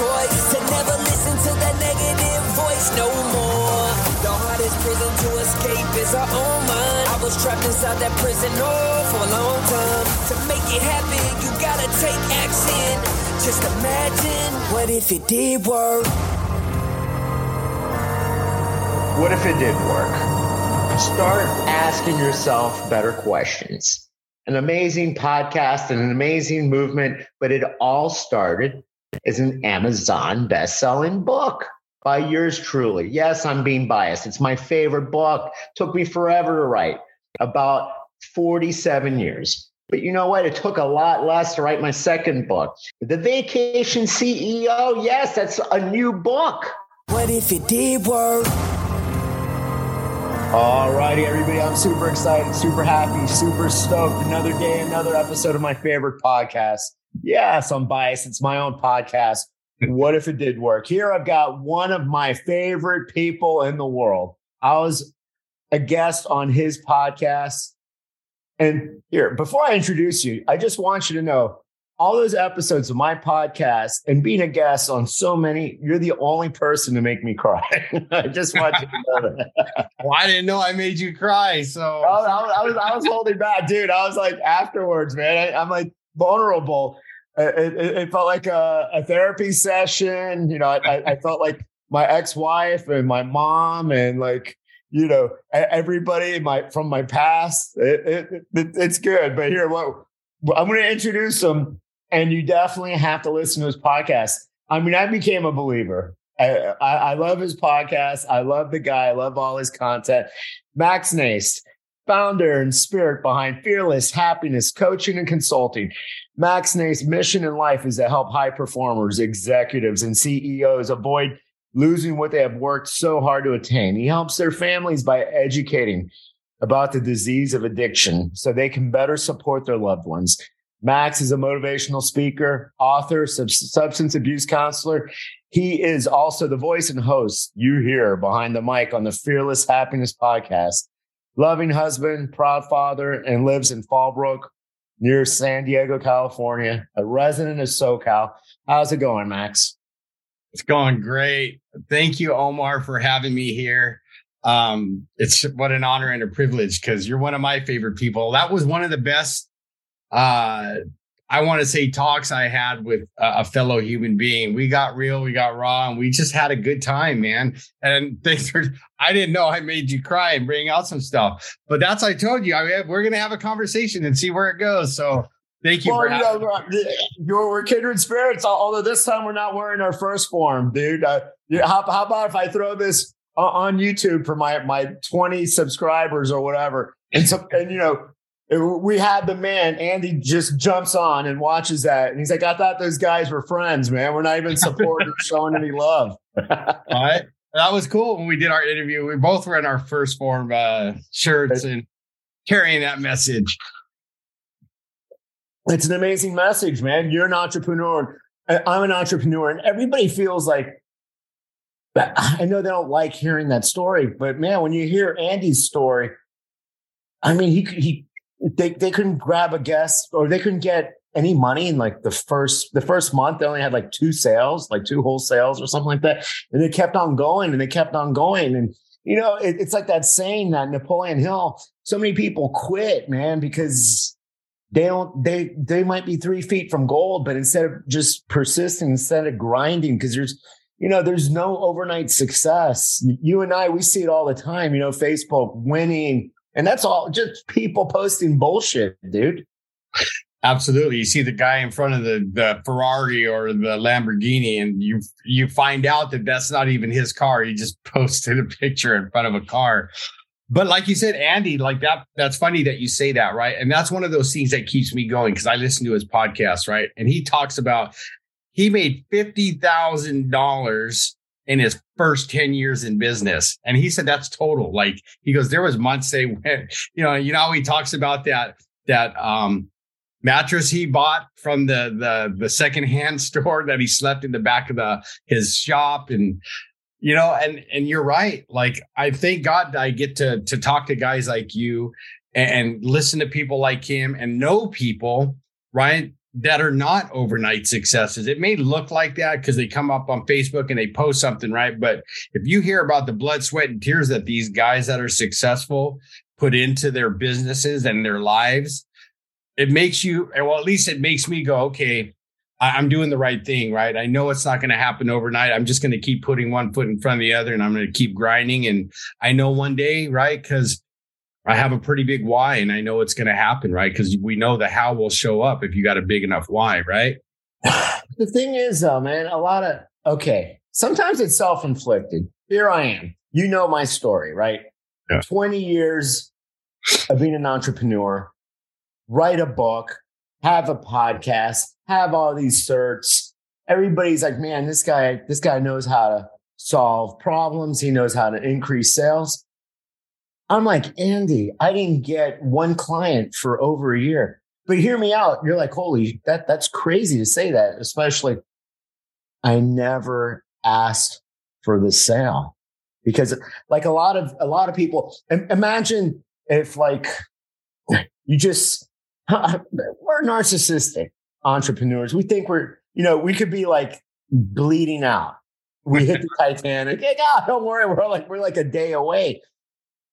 choice to never listen to that negative voice no more. The hardest prison to escape is our own mind. I was trapped inside that prison oh, for a long time. To make it happen, you gotta take action. Just imagine what if it did work. What if it did work? Start asking yourself better questions. An amazing podcast and an amazing movement, but it all started as an Amazon best-selling book by yours truly. Yes, I'm being biased. It's my favorite book. Took me forever to write, about 47 years. But you know what? It took a lot less to write my second book. The Vacation CEO. Yes, that's a new book. What if it did work? All righty, everybody. I'm super excited, super happy, super stoked. Another day, another episode of my favorite podcast. Yes, I'm biased. It's my own podcast. What if it did work? Here I've got one of my favorite people in the world. I was a guest on his podcast. And here, before I introduce you, I just want you to know all those episodes of my podcast and being a guest on so many, you're the only person to make me cry. I just want you to know that. well, I didn't know I made you cry. So I, I, I was I was holding back, dude. I was like afterwards, man. I, am like vulnerable. It, it, it felt like a, a, therapy session. You know, I, I felt like my ex-wife and my mom and like you know everybody my from my past. It, it's good, but here, what I'm going to introduce them and you definitely have to listen to his podcast. I mean, I became a believer. I, I, I love his podcast. I love the guy. I love all his content. Max Nijst, founder and spirit behind Fearless Happyness Coaching and Consulting. Max Nijst's mission in life is to help high performers, executives, and CEOs avoid losing what they have worked so hard to attain. He helps their families by educating about the disease of addiction so they can better support their loved ones. Max is a motivational speaker, author, sub- substance abuse counselor. He is also the voice and host you hear behind the mic on the Fearless Happyness podcast. Loving husband, proud father, and lives in Fallbrook near San Diego, California, a resident of SoCal. How's it going, Max? It's going great. Thank you, Omar, for having me here. Um, it's what an honor and a privilege because you're one of my favorite people. That was one of the best uh, I want to say talks I had with a fellow human being. We got real, we got raw, and we just had a good time, man. And thanks for, I didn't know I made you cry and bring out some stuff, but that's, I told you, I mean, we're going to have a conversation and see where it goes. So thank you. Well, you know, you're, we're kindred spirits, although this time we're not wearing our 1st Phorm, dude. Uh, how, how about if I throw this on YouTube for my, my 20 subscribers or whatever? And so, and you know, we had the man andy just jumps on and watches that. And he's like i thought those guys were friends man. We're not even supporting showing any love. All right. That was cool when we did our interview. We both were in our 1st Phorm uh, shirts and carrying that message. It's an amazing message man. You're an entrepreneur. I'm an entrepreneur and everybody feels like i know they don't like hearing that story but man when you hear andy's story I mean, he he they they couldn't grab a guest or they couldn't get any money in like the first the first month they only had like two sales like two whole sales or something like that. And they kept on going and they kept on going. And you know it, it's like that saying that napoleon hill so many people quit man because they don't they they might be three feet from gold but instead of just persisting instead of grinding because there's you know there's no overnight success. You and i we see it all the time you know facebook winning and that's all just people posting bullshit, dude. Absolutely. You see the guy in front of the, the Ferrari or the Lamborghini, and you you find out that that's not even his car. He just posted a picture in front of a car. But like you said, Andy, like that, that's funny that you say that, right? And that's one of those things that keeps me going because I listen to his podcast, right? And he talks about he made fifty thousand dollars in his first 10 years in business. And he said that's total. Like he goes, there was months they went, you know, you know, he talks about that, that um mattress he bought from the the the secondhand store that he slept in the back of the his shop and you know and and you're right like i thank god i get to to talk to guys like you and, and listen to people like him and know people right that are not overnight successes. It may look like that because they come up on Facebook and they post something, right? But if you hear about the blood, sweat, and tears that these guys that are successful put into their businesses and their lives, it makes you, well, at least it makes me go, okay, I'm doing the right thing, right? I know it's not going to happen overnight. I'm just going to keep putting one foot in front of the other and I'm going to keep grinding. And I know one day, right? Because I have a pretty big why and I know it's going to happen, right? Because we know the how will show up if you got a big enough why, right? the thing is, though, man, a lot of, okay, sometimes it's self inflicted. Here I am. You know my story, right? Yeah. 20 years of being an entrepreneur, write a book, have a podcast, have all these certs. Everybody's like, man, this guy, this guy knows how to solve problems. He knows how to increase sales. I'm like, Andy, I didn't get one client for over a year. But hear me out. You're like, holy, that that's crazy to say that, especially I never asked for the sale. Because like a lot of a lot of people imagine if like you just we're narcissistic entrepreneurs. We think we're, you know, we could be like bleeding out. We hit the Titanic. Yeah, God, don't worry. We're like, we're like a day away.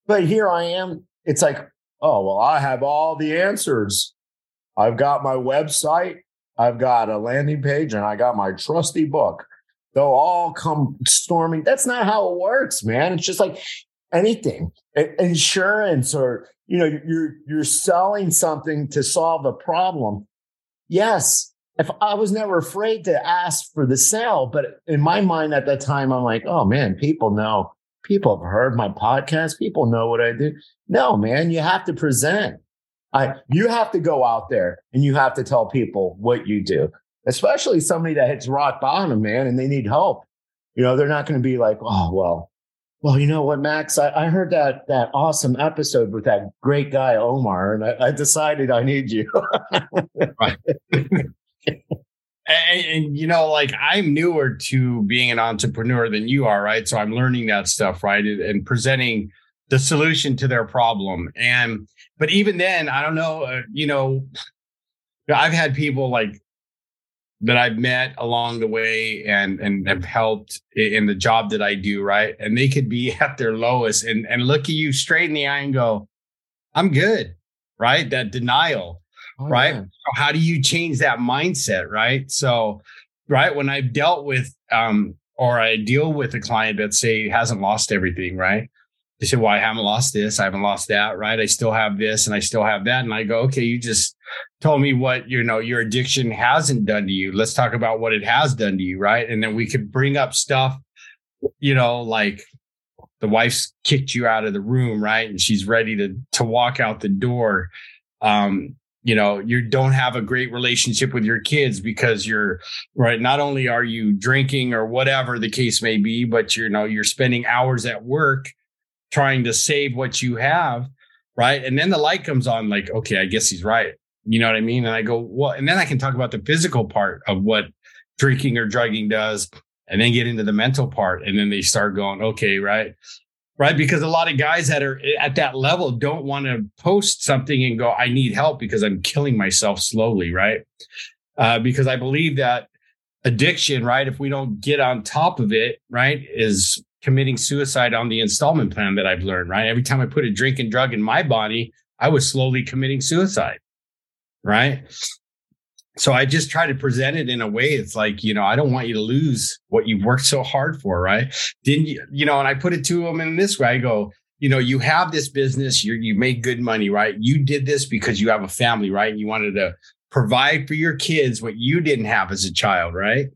But here I am. It's like, oh, well, I have all the answers. I've got my website, I've got a landing page, and I got my trusty book. They'll all come storming. That's not how it works, man. It's just like anything, insurance, or you know, you're you're selling something to solve a problem. Yes, if I was never afraid to ask for the sale, but in my mind at that time, I'm like, oh man, people know people have heard my podcast. People know what I do. No, man, you have to present. I, you have to go out there and you have to tell people what you do, especially somebody that hits rock bottom, man, and they need help. You know, they're not going to be like, oh, well, well, you know what, Max, I, I, heard that that awesome episode with that great guy Omar, and I, I decided I need you. right. And, and, you know, like I'm newer to being an entrepreneur than you are, right? So I'm learning that stuff, right? And presenting the solution to their problem. And, but even then, I don't know, uh, you know, I've had people like that I've met along the way and and have helped in the job that I do, right? And they could be at their lowest and and look at you straight in the eye and go, "I'm good," right? That denial, oh, right? Yeah. So how do you change that mindset, right? So, right when I've dealt with um or I deal with a client that say hasn't lost everything, right? They say, "Well, I haven't lost this, I haven't lost that, right? I still have this, and I still have that." And I go, "Okay, you just told me what you know your addiction hasn't done to you. Let's talk about what it has done to you, right? And then we could bring up stuff, you know, like the wife's kicked you out of the room, right? And she's ready to to walk out the door. Um, you know, you don't have a great relationship with your kids because you're right. Not only are you drinking or whatever the case may be, but you know, you're spending hours at work trying to save what you have. Right. And then the light comes on, like, okay, I guess he's right. You know what I mean? And I go, well, and then I can talk about the physical part of what drinking or drugging does, and then get into the mental part. And then they start going, okay, right. Right. Because a lot of guys that are at that level don't want to post something and go, I need help because I'm killing myself slowly. Right. Uh, because I believe that addiction, right, if we don't get on top of it, right, is committing suicide on the installment plan that I've learned, right? Every time I put a drink and drug in my body, I was slowly committing suicide right? So I just try to present it in a way it's like, you know, I don't want you to lose what you've worked so hard for, right? Didn't you, you know, and I put it to them in this way. I go, you know, you have this business, you you make good money, right? You did this because you have a family, right? And you wanted to provide for your kids what you didn't have as a child, right?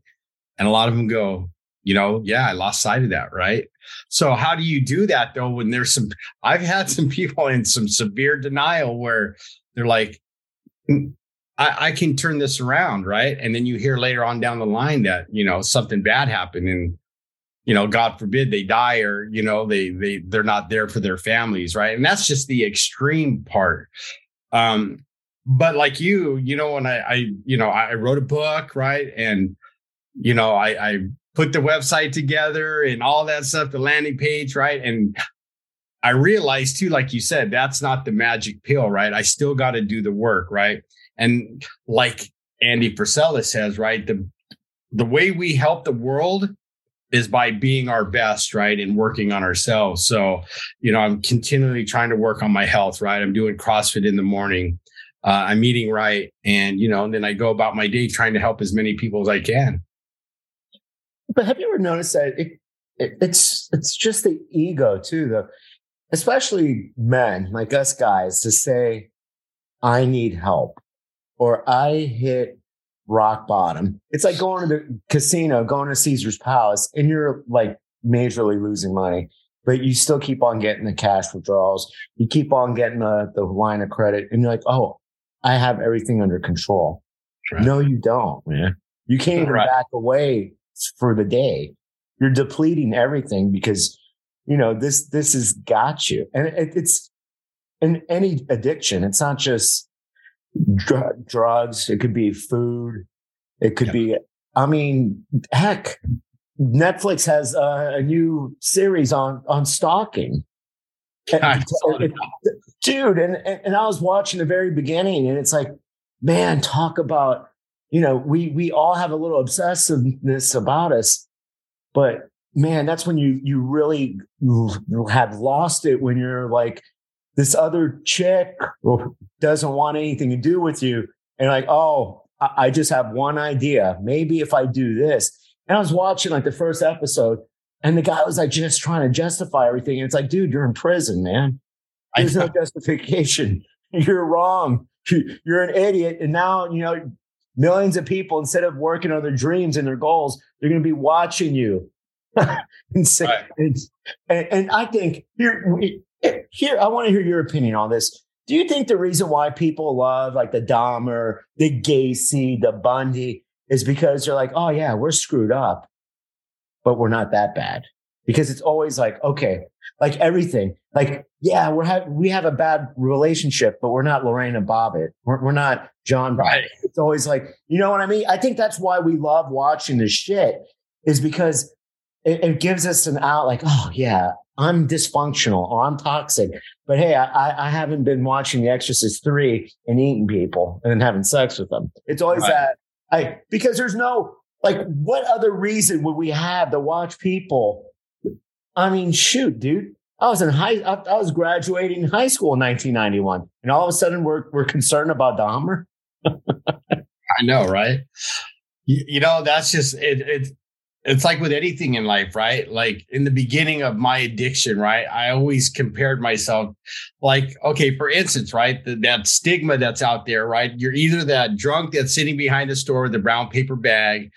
And a lot of them go, you know, yeah, I lost sight of that, right? So how do you do that though when there's some I've had some people in some severe denial where they're like, mm, I, I, can turn this around, right? And then you hear later on down the line that you know something bad happened, and you know, God forbid they die, or you know, they they they're not there for their families, right? And that's just the extreme part. Um, but like you, you know, when I, I you know, I wrote a book, right, and you know, I, I put the website together and all that stuff, the landing page, right, and I realized too, like you said, that's not the magic pill, right? I still got to do the work, right? And like Andy Frisella says, right? The the way we help the world is by being our best, right? And working on ourselves. So, you know, I'm continually trying to work on my health, right? I'm doing CrossFit in the morning. Uh, I'm eating right. And, you know, and then I go about my day trying to help as many people as I can. But have you ever noticed that it, it, it's it's just the ego too, though, especially men like us guys to say, I need help or I hit rock bottom. It's like going to the casino, going to Caesar's Palace, and you're like majorly losing money, but you still keep on getting the cash withdrawals. You keep on getting the, the line of credit, and you're like, oh, I have everything under control. Right. No, you don't, man. You can't even right. back away for the day. You're depleting everything because you know this this has got you, and it, it's in any addiction. It's not just dr- drugs. It could be food. It could yeah. be, I mean, heck, Netflix has a, a new series on, on stalking. And, dude, and, and I was watching the very beginning and it's like, man, talk about, you know, we, we all have a little obsessiveness about us, but man, that's when you, you really have lost it when you're like, this other chick doesn't want anything to do with you. And like, oh, I just have one idea. Maybe if I do this. And I was watching like the first episode, and the guy was like just trying to justify everything. And it's like, dude, you're in prison, man. There's no justification. You're wrong. You're an idiot. And now, you know, millions of people, instead of working on their dreams and their goals, they're going to be watching you. and, say, right. and, and, I think here, here, I want to hear your opinion on this. Do you think the reason why people love like the Dahmer, the Gacy, the Bundy is because they're like, oh yeah, we're screwed up, but we're not that bad? Because it's always like, okay, like everything, like yeah, we're have we have a bad relationship, but we're not Lorena Bobbitt, we're, we're not John Bobbitt. Right. It's always like, you know what I mean? I think that's why we love watching this shit, is because it, it gives us an out, like, oh yeah, I'm dysfunctional or I'm toxic. But hey, I, I haven't been watching The Exorcist 3 and eating people and having sex with them. It's always right. that I because there's no like what other reason would we have to watch people? I mean, shoot, dude. I was in high I, I was graduating high school in 1991. And all of a sudden we're we're concerned about Dahmer. I know, right? You, you know, that's just it, it it's like with anything in life, right? Like in the beginning of my addiction, right? I always compared myself, like, okay, for instance, right? The, that stigma that's out there, right? You're either that drunk that's sitting behind the store with a brown paper bag,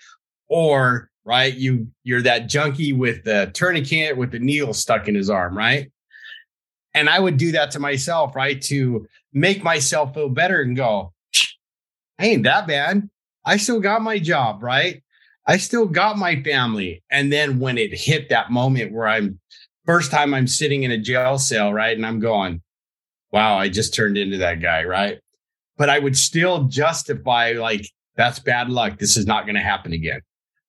or right, you you're that junkie with the tourniquet with the needle stuck in his arm, right? And I would do that to myself, right? To make myself feel better and go, I ain't that bad. I still got my job, right? I still got my family. And then when it hit that moment where I'm first time I'm sitting in a jail cell, right? And I'm going, wow, I just turned into that guy, right? But I would still justify like, that's bad luck. This is not going to happen again.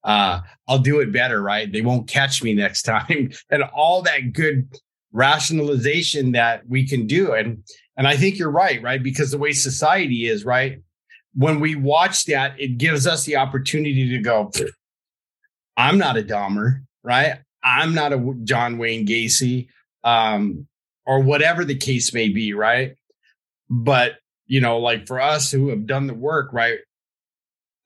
Uh, I'll do it better, right? They won't catch me next time. and all that good rationalization that we can do. And and I think you're right, right? Because the way society is, right? When we watch that, it gives us the opportunity to go, I'm not a Dahmer, right? I'm not a John Wayne Gacy, um, or whatever the case may be, right? But, you know, like for us who have done the work, right?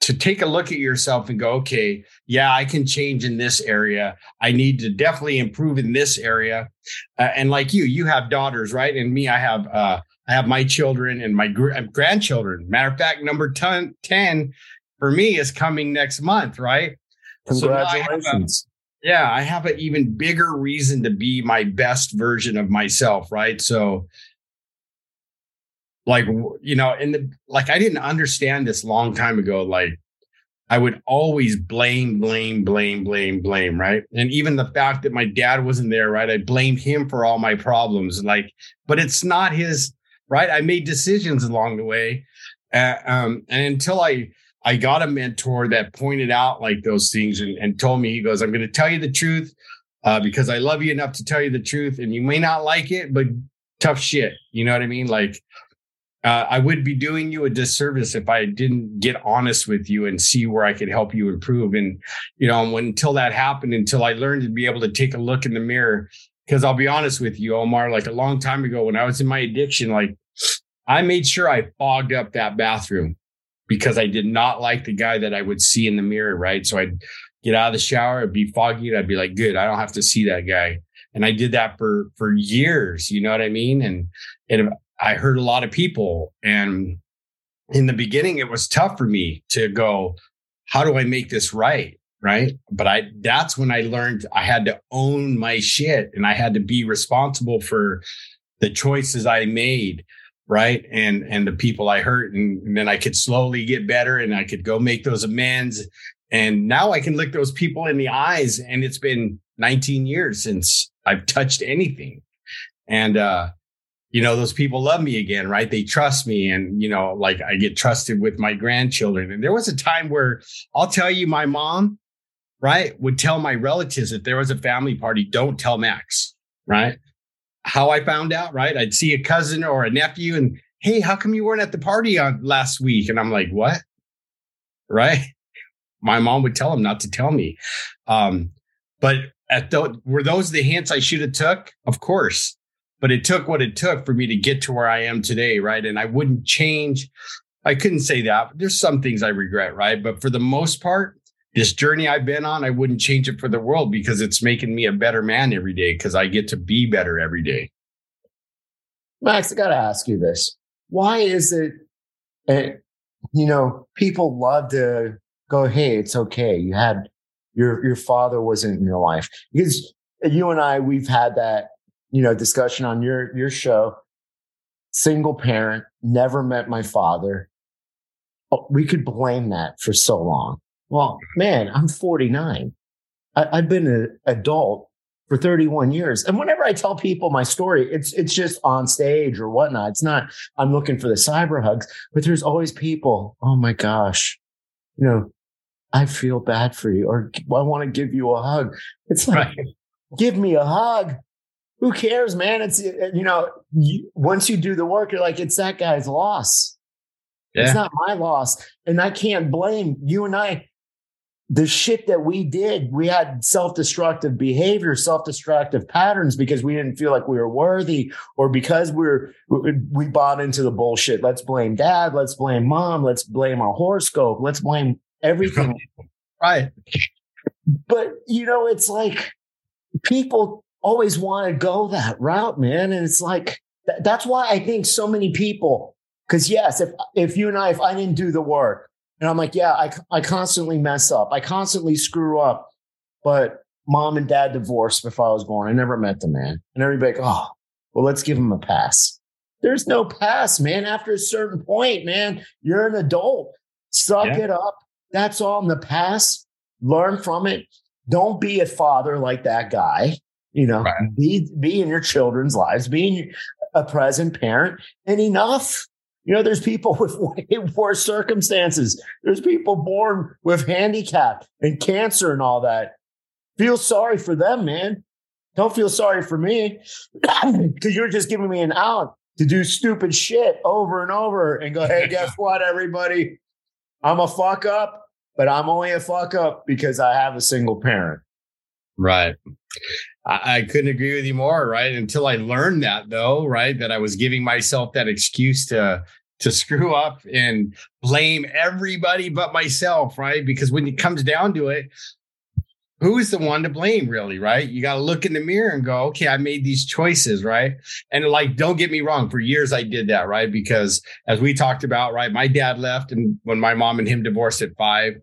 To take a look at yourself and go, okay, yeah, I can change in this area. I need to definitely improve in this area. Uh, and like you, you have daughters, right? And me, I have uh, I have my children and my gr- grandchildren. Matter of fact, number 10, 10 for me is coming next month, right? Congratulations. So I a, yeah, I have an even bigger reason to be my best version of myself, right? So, like, you know, in the like, I didn't understand this long time ago. Like, I would always blame, blame, blame, blame, blame, right? And even the fact that my dad wasn't there, right? I blamed him for all my problems. Like, but it's not his right? I made decisions along the way. Uh, um, and until I I got a mentor that pointed out like those things and, and told me, he goes, I'm going to tell you the truth uh, because I love you enough to tell you the truth. And you may not like it, but tough shit. You know what I mean? Like, uh, I would be doing you a disservice if I didn't get honest with you and see where I could help you improve. And, you know, when, until that happened, until I learned to be able to take a look in the mirror, because I'll be honest with you, Omar, like a long time ago when I was in my addiction, like I made sure I fogged up that bathroom because I did not like the guy that I would see in the mirror. Right. So I'd get out of the shower, it'd be foggy. And I'd be like, good, I don't have to see that guy. And I did that for, for years. You know what I mean? And, and I heard a lot of people. And in the beginning, it was tough for me to go, how do I make this right? Right. But I, that's when I learned I had to own my shit and I had to be responsible for the choices I made. Right. And, and the people I hurt. And, and then I could slowly get better and I could go make those amends. And now I can look those people in the eyes. And it's been 19 years since I've touched anything. And, uh, you know, those people love me again, right? They trust me. And, you know, like I get trusted with my grandchildren. And there was a time where I'll tell you, my mom, right, would tell my relatives if there was a family party, don't tell Max, right? How I found out, right? I'd see a cousin or a nephew and, hey, how come you weren't at the party on last week? And I'm like, what? Right? My mom would tell him not to tell me. Um, but at those, were those the hints I should have took? Of course but it took what it took for me to get to where I am today, right? And I wouldn't change. I couldn't say that. There's some things I regret, right? But for the most part, this journey I've been on, I wouldn't change it for the world because it's making me a better man every day because I get to be better every day. Max, I got to ask you this. Why is it, uh, you know, people love to go, hey, it's okay. You had your, your father wasn't in your life because you and I, we've had that you know, discussion on your your show. Single parent, never met my father. Oh, we could blame that for so long. Well, man, I'm 49. I, I've been an adult for 31 years. And whenever I tell people my story, it's it's just on stage or whatnot. It's not I'm looking for the cyber hugs, but there's always people. Oh my gosh, you know, I feel bad for you, or I want to give you a hug. It's like, right. give me a hug who cares, man? It's uh, you know, you, once you do the work, you're like, it's that guy's loss. Yeah. It's not my loss, and I can't blame you and I. The shit that we did, we had self-destructive behavior, self-destructive patterns because we didn't feel like we were worthy, or because we're we bought into the bullshit. Let's blame dad. Let's blame mom. Let's blame our horoscope. Let's blame everything. right. But you know, it's like people always want to go that route, man. And it's like, th- that's why I think so many people, because yes, if, if you and I, if I didn't do the work and I'm like, yeah, I, I constantly mess up. I constantly screw up, but mom and dad divorced before I was born. I never met the man. And everybody, like, oh, well, let's give him a pass. There's no pass, man. After a certain point, man, you're an adult. Suck yeah. it up. That's all in the past. Learn from it. Don't be a father like that guy. You know, right. be be in your children's lives, being a present parent, and enough. You know, there's people with way worse circumstances. There's people born with handicap and cancer and all that. Feel sorry for them, man. Don't feel sorry for me because you're just giving me an out to do stupid shit over and over and go, hey, guess what, everybody? I'm a fuck up, but I'm only a fuck up because I have a single parent. Right. I, I, couldn't agree with you more, right? Until I learned that though, right? That I was giving myself that excuse to to screw up and blame everybody but myself, right? Because when it comes down to it, who is the one to blame really, right? You got to look in the mirror and go, okay, I made these choices, right? And like, don't get me wrong, for years I did that, right? Because as we talked about, right, my dad left and when my mom and him divorced at five,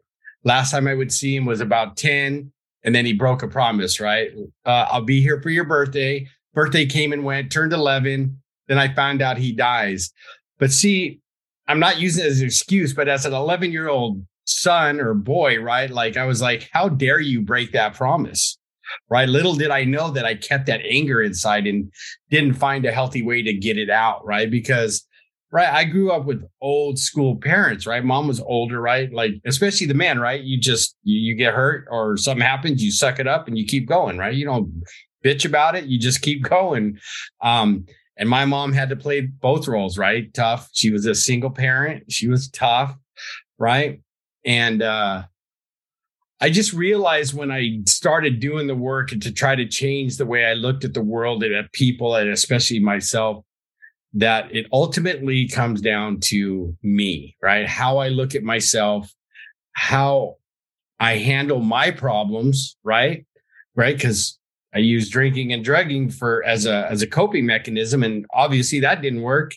last time I would see him was about 10 and then he broke a promise, right? Uh, I'll be here for your birthday. Birthday came and went, turned 11. Then I found out he dies. But see, I'm not using it as an excuse, but as an 11 year old son or boy, right? Like I was like, how dare you break that promise? Right. Little did I know that I kept that anger inside and didn't find a healthy way to get it out. Right. Because right i grew up with old school parents right mom was older right like especially the man right you just you, you, get hurt or something happens you suck it up and you keep going right you don't bitch about it you just keep going um And my mom had to play both roles, right? Tough. She was a single parent. She was tough, right? And uh I just realized when I started doing the work and to try to change the way I looked at the world and at people and especially myself, that it ultimately comes down to me, right? How I look at myself, how I handle my problems, right? Right. Because I use drinking and drugging for as a as a coping mechanism. And obviously that didn't work.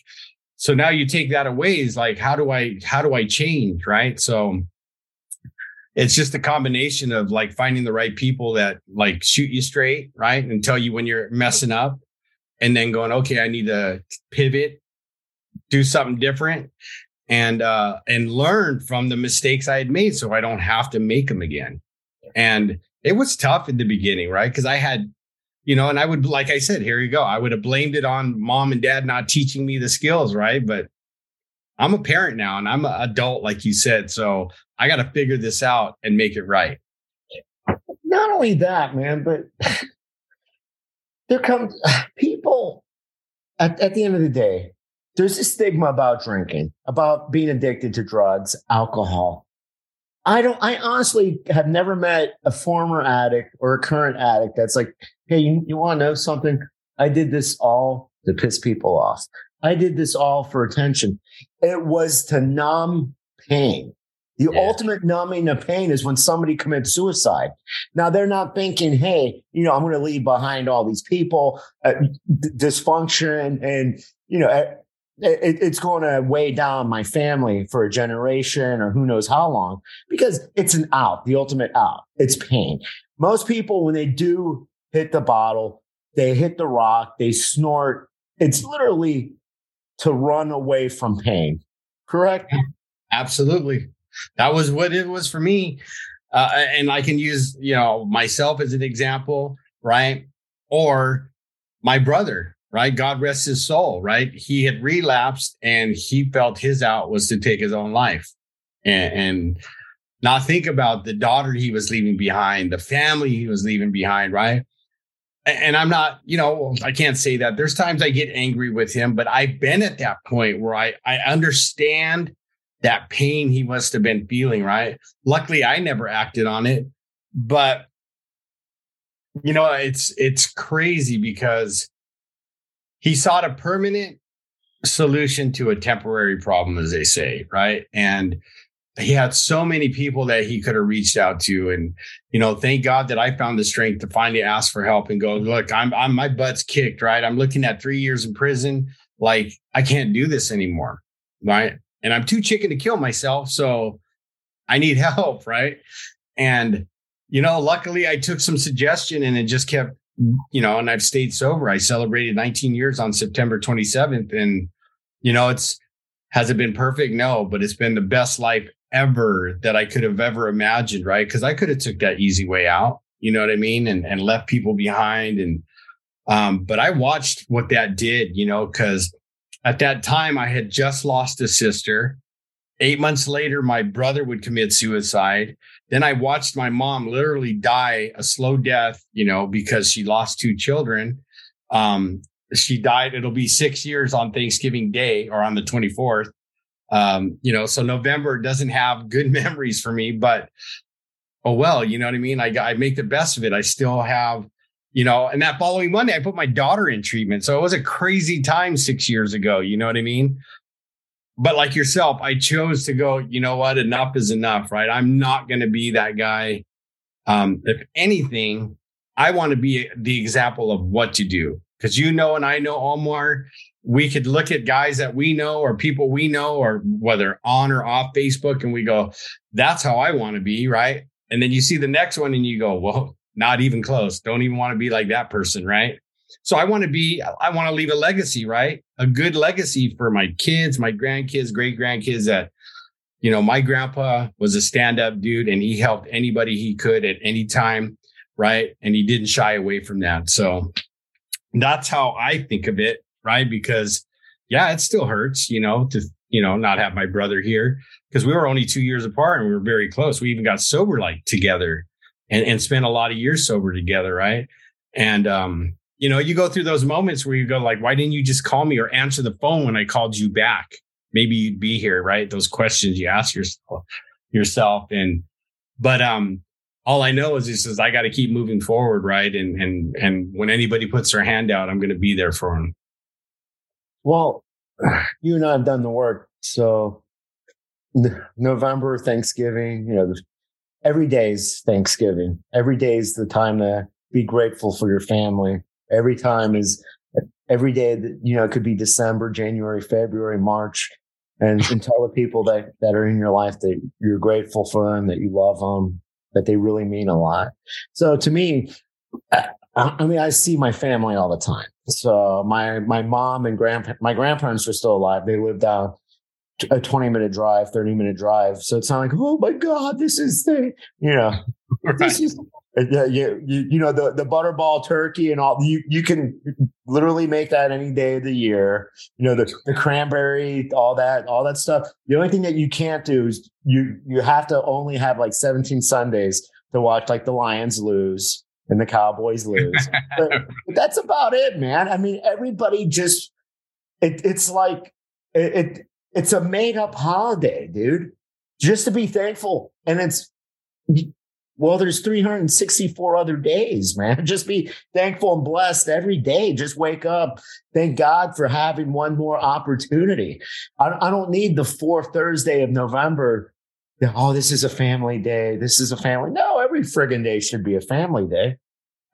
So now you take that away is like, how do I how do I change? Right. So it's just a combination of like finding the right people that like shoot you straight, right? And tell you when you're messing up and then going, okay, I need to pivot, do something different and uh and learn from the mistakes I had made so I don't have to make them again. And it was tough in the beginning, right? Because I had, you know, and I would, like I said, here you go. I would have blamed it on mom and dad not teaching me the skills, right? But I'm a parent now and I'm an adult, like you said. So I got to figure this out and make it right. Not only that, man, but there comes people at, at the end of the day, there's a stigma about drinking, about being addicted to drugs, alcohol. I don't, I honestly have never met a former addict or a current addict that's like, Hey, you, you want to know something? I did this all to piss people off. I did this all for attention. It was to numb pain. The yeah. ultimate numbing of pain is when somebody commits suicide. Now they're not thinking, "Hey, you know, I'm going to leave behind all these people, uh, d- dysfunction, and you know, uh, it, it's going to weigh down my family for a generation or who knows how long." Because it's an out, the ultimate out. It's pain. Most people, when they do hit the bottle, they hit the rock, they snort. It's literally to run away from pain. Correct? Absolutely. That was what it was for me. Uh, and I can use, you know, myself as an example, right? Or my brother, right? God rest his soul, right? He had relapsed and he felt his out was to take his own life and, and not think about the daughter he was leaving behind, the family he was leaving behind, right? and I'm not, you know, I can't say that. There's times I get angry with him, but I've been at that point where I I understand that pain he must have been feeling, right? Luckily, I never acted on it, but you know, it's it's crazy because he sought a permanent solution to a temporary problem, as they say, right? And he had so many people that he could have reached out to and you know thank god that i found the strength to finally ask for help and go look i'm i'm my butt's kicked right i'm looking at 3 years in prison like i can't do this anymore right and I'm too chicken to kill myself. So I need help. Right. And, you know, luckily I took some suggestion and it just kept, you know, and I've stayed sober. I celebrated 19 years on September 27th. And, you know, it's, has it been perfect? No, but it's been the best life ever that I could have ever imagined. Right. Cause I could have took that easy way out. You know what I mean? And, and left people behind. And, um, but I watched what that did, you know, cause at that time, I had just lost a sister. Eight months later, my brother would commit suicide. Then I watched my mom literally die a slow death, you know, because she lost two children. Um, she died. It'll be six years on Thanksgiving Day or on the 24th. Um, you know, so November doesn't have good memories for me, but oh well, you know what I mean? I, I make the best of it. I still have you know, and that following Monday, I put my daughter in treatment. So it was a crazy time six years ago. You know what I mean? But like yourself, I chose to go, you know what? Enough is enough, right? I'm not going to be that guy. Um, if anything, I want to be the example of what to do. Because you know, and I know Omar, we could look at guys that we know or people we know, or whether on or off Facebook, and we go, that's how I want to be, right? And then you see the next one and you go, well, not even close. Don't even want to be like that person, right? So I want to be, I want to leave a legacy, right? A good legacy for my kids, my grandkids, great grandkids that, you know, my grandpa was a stand up dude and he helped anybody he could at any time, right? And he didn't shy away from that. So that's how I think of it, right? Because yeah, it still hurts, you know, to, you know, not have my brother here because we were only two years apart and we were very close. We even got sober like together and, and spent a lot of years sober together. Right. And, um, you know, you go through those moments where you go like, why didn't you just call me or answer the phone when I called you back? Maybe you'd be here, right? Those questions you ask yourself yourself. And but um all I know is just is I got to keep moving forward, right? And and and when anybody puts their hand out, I'm going to be there for them. Well, you and I have done the work, so November, Thanksgiving, you know, every day is Thanksgiving. Every day is the time to be grateful for your family. Every time is every day that, you know, it could be December, January, February, March. And, and tell the people that, that are in your life that you're grateful for them, that you love them, that they really mean a lot. So to me, I, I mean, I see my family all the time. So my, my mom and grandpa, my grandparents are still alive. They lived out a 20 minute drive, 30 minute drive. So it's not like, oh my God, this is the, you know, right. this is, yeah, you, you, you know, the, the butterball turkey and all, you, you can literally make that any day of the year. You know, the, the cranberry, all that, all that stuff. The only thing that you can't do is you, you have to only have like 17 Sundays to watch like the Lions lose and the Cowboys lose. but, but that's about it, man. I mean, everybody just, it, it's like, it, it it's a made up holiday, dude. Just to be thankful. And it's, well, there's 364 other days, man. Just be thankful and blessed every day. Just wake up. Thank God for having one more opportunity. I, I don't need the fourth Thursday of November. Oh, this is a family day. This is a family. No, every friggin' day should be a family day.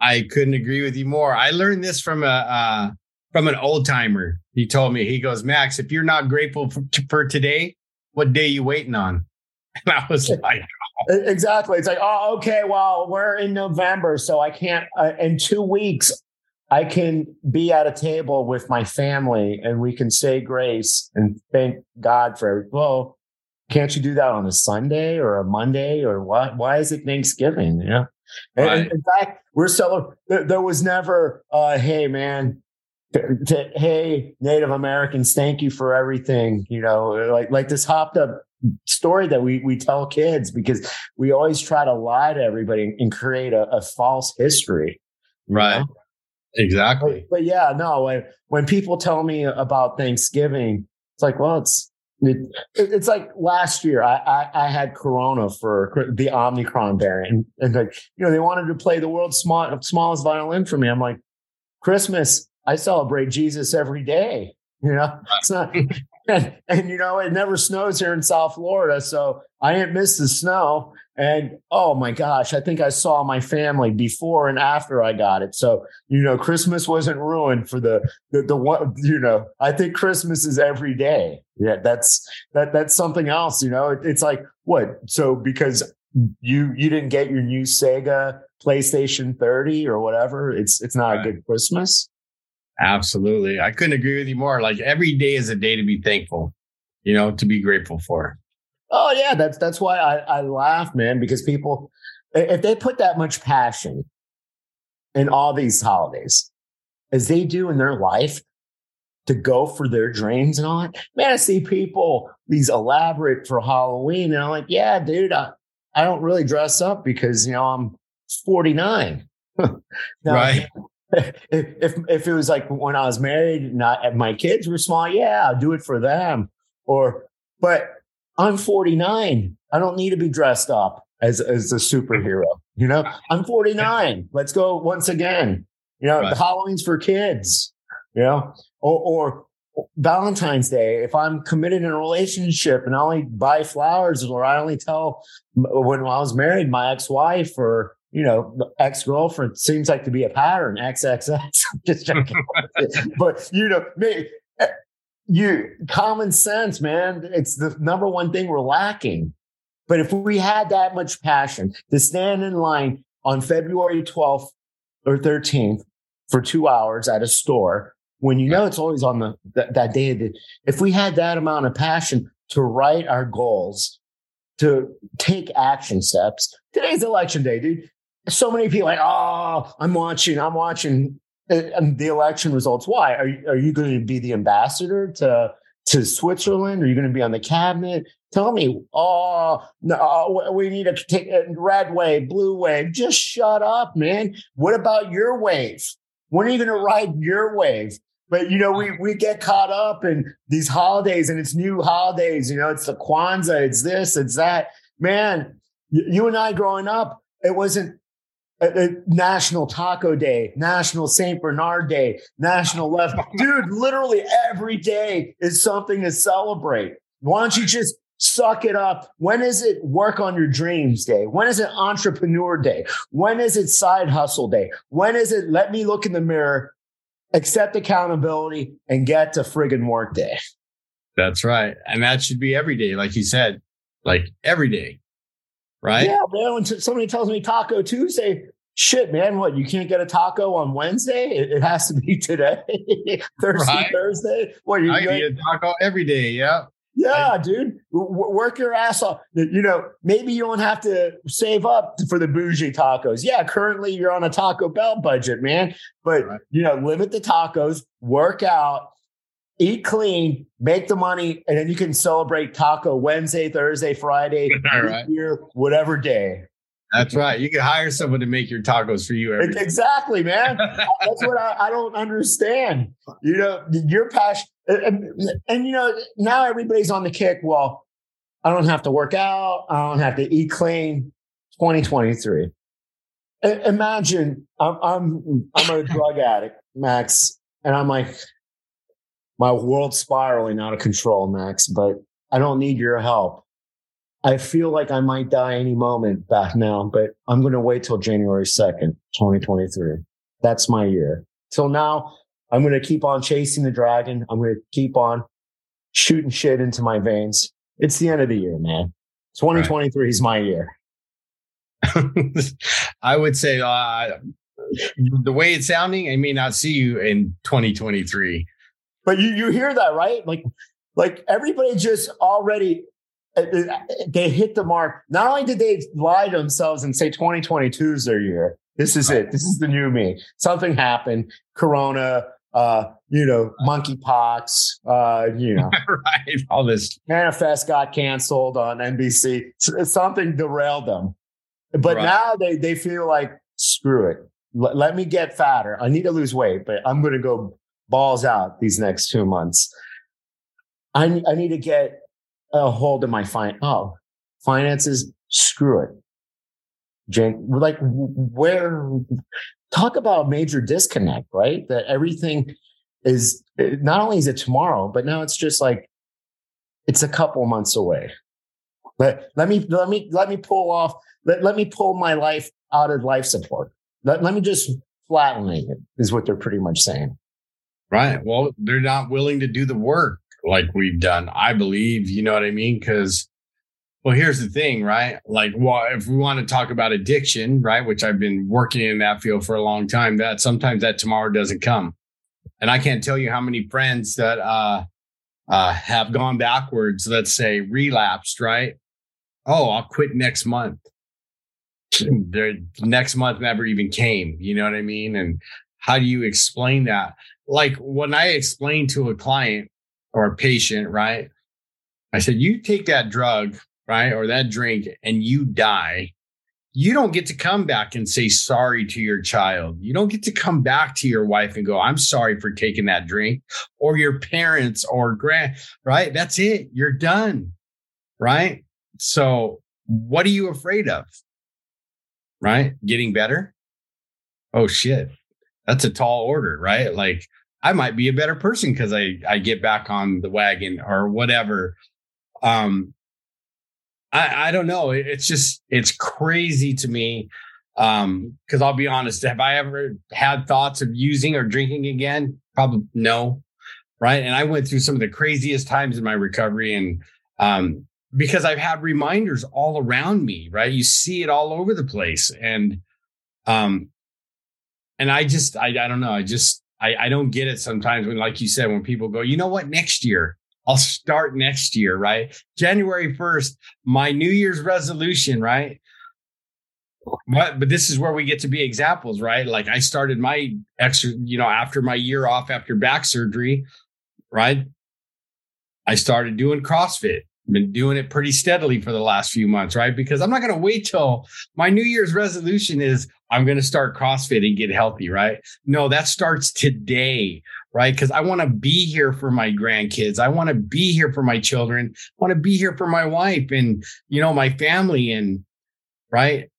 I couldn't agree with you more. I learned this from a, uh, from an old timer. He told me, he goes, Max, if you're not grateful for, for today, what day you waiting on? And I was like, oh. exactly. It's like, oh, okay, well, we're in November, so I can't, uh, in two weeks, I can be at a table with my family and we can say grace and thank God for it. Well, can't you do that on a Sunday or a Monday or what? Why is it Thanksgiving? Yeah. Right. And in fact, we're celebrating. There was never, uh, hey man, to, to, hey native americans thank you for everything you know like like this hopped up story that we we tell kids because we always try to lie to everybody and create a, a false history right know? exactly. But, but, yeah no when, when people tell me about thanksgiving it's like well it's it, it's like last year I, I, I had corona for the omicron variant and, and like you know they wanted to play the world's small, smallest violin for me. I'm like christmas I celebrate Jesus every day. You know, it's not, and, and, you know, it never snows here in South Florida. So I didn't miss the snow. And oh my gosh, I think I saw my family before and after I got it. So, you know, Christmas wasn't ruined for the, the, the one, you know, I think Christmas is every day. Yeah. That's, that, that's something else, you know, it, it's like what? So because you, you didn't get your new Sega PlayStation 30 or whatever, it's, it's not right. a good Christmas. Absolutely. I couldn't agree with you more. Like every day is a day to be thankful, you know, to be grateful for. Oh yeah, that's that's why I, I laugh, man, because people if they put that much passion in all these holidays as they do in their life to go for their dreams and all that, man, I see people these elaborate for Halloween, and I'm like, yeah, dude, I, I don't really dress up because you know I'm 49. now, right. If, if if it was like when I was married, not my kids were small, yeah, I'll do it for them. Or, but I'm 49. I don't need to be dressed up as as a superhero. You know, I'm 49. Let's go once again. You know, right. the Halloween's for kids. You know, or, or Valentine's Day. If I'm committed in a relationship and I only buy flowers, or I only tell when I was married, my ex-wife or you know, ex girlfriend seems like to be a pattern. XXX. Just checking. but you know, me, eh, you common sense, man. It's the number one thing we're lacking. But if we had that much passion to stand in line on February 12th or 13th for two hours at a store, when you know it's always on the that, that day, the, if we had that amount of passion to write our goals, to take action steps. Today's election day, dude so many people like, oh, I'm watching, I'm watching the election results. Why are you, are you going to be the ambassador to to Switzerland? Are you going to be on the cabinet? Tell me, oh no, oh, we need take a red wave, blue wave. Just shut up, man. What about your wave? When are you going to ride your wave? But you know, we we get caught up in these holidays, and it's new holidays. You know, it's the Kwanzaa, it's this, it's that. Man, you and I growing up, it wasn't a National Taco Day, National Saint Bernard Day, National Left. Dude, literally every day is something to celebrate. Why don't you just suck it up? When is it work on your dreams day? When is it entrepreneur day? When is it side hustle day? When is it let me look in the mirror, accept accountability, and get to friggin' work day? That's right. And that should be every day, like you said, like every day. Right? Yeah, man. When somebody tells me Taco Tuesday, shit, man, what you can't get a taco on Wednesday? It, it has to be today, Thursday, right. Thursday. What you I eat a taco every day? Yeah. Yeah, I, dude, w- work your ass off. You know, maybe you don't have to save up for the bougie tacos. Yeah, currently you're on a Taco Bell budget, man. But right. you know, limit the tacos, work out, eat clean, make the money, and then you can celebrate Taco Wednesday, Thursday, Friday, right. year, whatever day. That's right. You can hire someone to make your tacos for you. Every exactly, man. That's what I, I, don't understand. You know, your passion, and, and, you know, now everybody's on the kick. Well, I don't have to work out. I don't have to eat clean. 2023. Imagine I'm I'm I'm a drug addict, Max, and I'm like, my world's spiraling out of control, Max. But I don't need your help. I feel like I might die any moment back now, but I'm going to wait till January 2nd, 2023. That's my year. Till now, I'm going to keep on chasing the dragon. I'm going to keep on shooting shit into my veins. It's the end of the year, man. 2023 right. is my year. I would say uh, the way it's sounding, I may not see you in 2023. But you you hear that, right? Like like everybody just already uh, uh, they hit the mark. Not only did they lie to themselves and say 2022 is their year, this is it. This is the new me. Something happened. Corona, uh, you know, monkeypox, uh, you know, right. All this manifest got canceled on NBC. Something derailed them. But right. now they, they feel like, screw it. L- let me get fatter. I need to lose weight, but I'm going to go balls out these next two months. I, I need to get a hold of my fine. Oh, finances, screw it. Jane, like where talk about major disconnect, right? That everything is not only is it tomorrow, but now it's just like it's a couple months away. Let, let me let me let me pull off let, let me pull my life out of life support. Let, let me just flatten it is what they're pretty much saying. Right. Well, they're not willing to do the work like we've done. I believe, you know what I mean? Because, well, here's the thing, right? Like, well, if we want to talk about addiction, right, which I've been working in that field for a long time, that sometimes that tomorrow doesn't come. And I can't tell you how many friends that uh, uh, have gone backwards, let's say relapsed, right? Oh, I'll quit next month. Their next month never even came. You know what I mean? And how do you explain that? Like when I explain to a client, or a patient, right? I said, you take that drug, right, or that drink and you die. You don't get to come back and say sorry to your child. You don't get to come back to your wife and go, I'm sorry for taking that drink, or your parents or grand, right? That's it. You're done, right? So, what are you afraid of? Right? Getting better? Oh, shit. That's a tall order, right? Like, I might be a better person because I I get back on the wagon or whatever. Um, I I don't know. It's just it's crazy to me. Um, because I'll be honest, have I ever had thoughts of using or drinking again? Probably no. Right. And I went through some of the craziest times in my recovery and um because I've had reminders all around me, right? You see it all over the place. And um and I just I I don't know, I just I, I don't get it sometimes when, like you said, when people go, you know what, next year, I'll start next year, right? January 1st, my New Year's resolution, right? But, but this is where we get to be examples, right? Like I started my extra, you know, after my year off after back surgery, right? I started doing CrossFit, been doing it pretty steadily for the last few months, right? Because I'm not going to wait till my New Year's resolution is I'm going to start CrossFit and get healthy, right? No, that starts today, right? Because I want to be here for my grandkids. I want to be here for my children. I want to be here for my wife and, you know, my family and, right?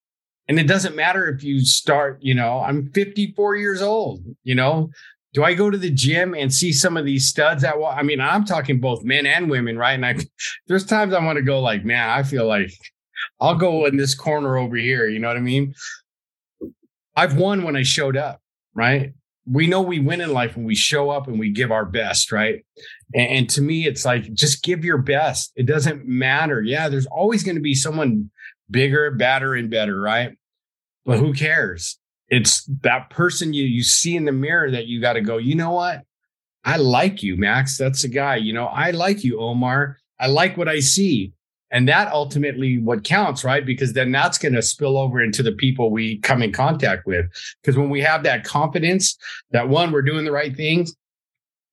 And it doesn't matter if you start, you know, I'm 54 years old, you know, do I go to the gym and see some of these studs that well, I mean, I'm talking both men and women, right? And I, there's times I want to go like, man, I feel like I'll go in this corner over here. You know what I mean? I've won when I showed up, right? We know we win in life when we show up and we give our best, right? And, and to me, it's like just give your best. It doesn't matter. Yeah, there's always going to be someone bigger, badder, and better, right? But who cares? It's that person you you see in the mirror that you got to go you know what? I like you max. That's the guy. You know i like you omar. I like what i see. And that ultimately what counts right? Because then that's going to spill over into the people we come in contact with. Because when we have that confidence that one we're doing the right things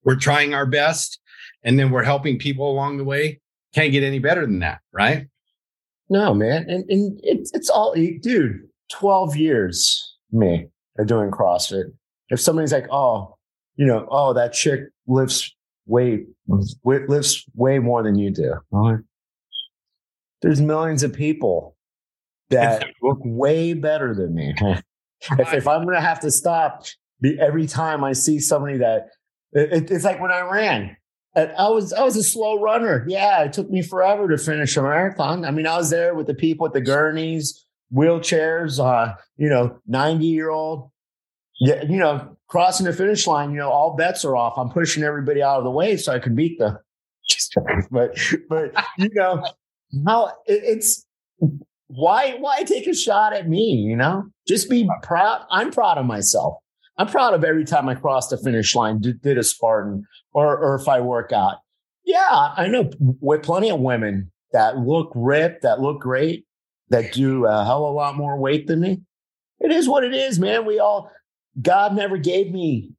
we're trying our best and then we're helping people along the way can't get any better than that right? No man. And, and it's, it's all dude 12 years me are doing CrossFit. If somebody's like, oh, you know, oh, that chick lifts way lifts way more than you do. There's millions of people that look way better than me. if, if I'm going to have to stop every time I see somebody that it, it's like when I ran. I was I was a slow runner. Yeah, it took me forever to finish a marathon. I mean, I was there with the people at the gurneys, wheelchairs, uh, you know, 90 year old, yeah, you know, crossing the finish line, you know, all bets are off. I'm pushing everybody out of the way so I can beat them. but, but, you know, how it, it's, why, why take a shot at me? You know, just be proud. I'm proud of myself. I'm proud of every time I cross the finish line, did, did a Spartan or, or if I work out. Yeah, I know with plenty of women that look ripped, that look great, that do a hell of a lot more weight than me. It is what it is, man. We all, God never gave me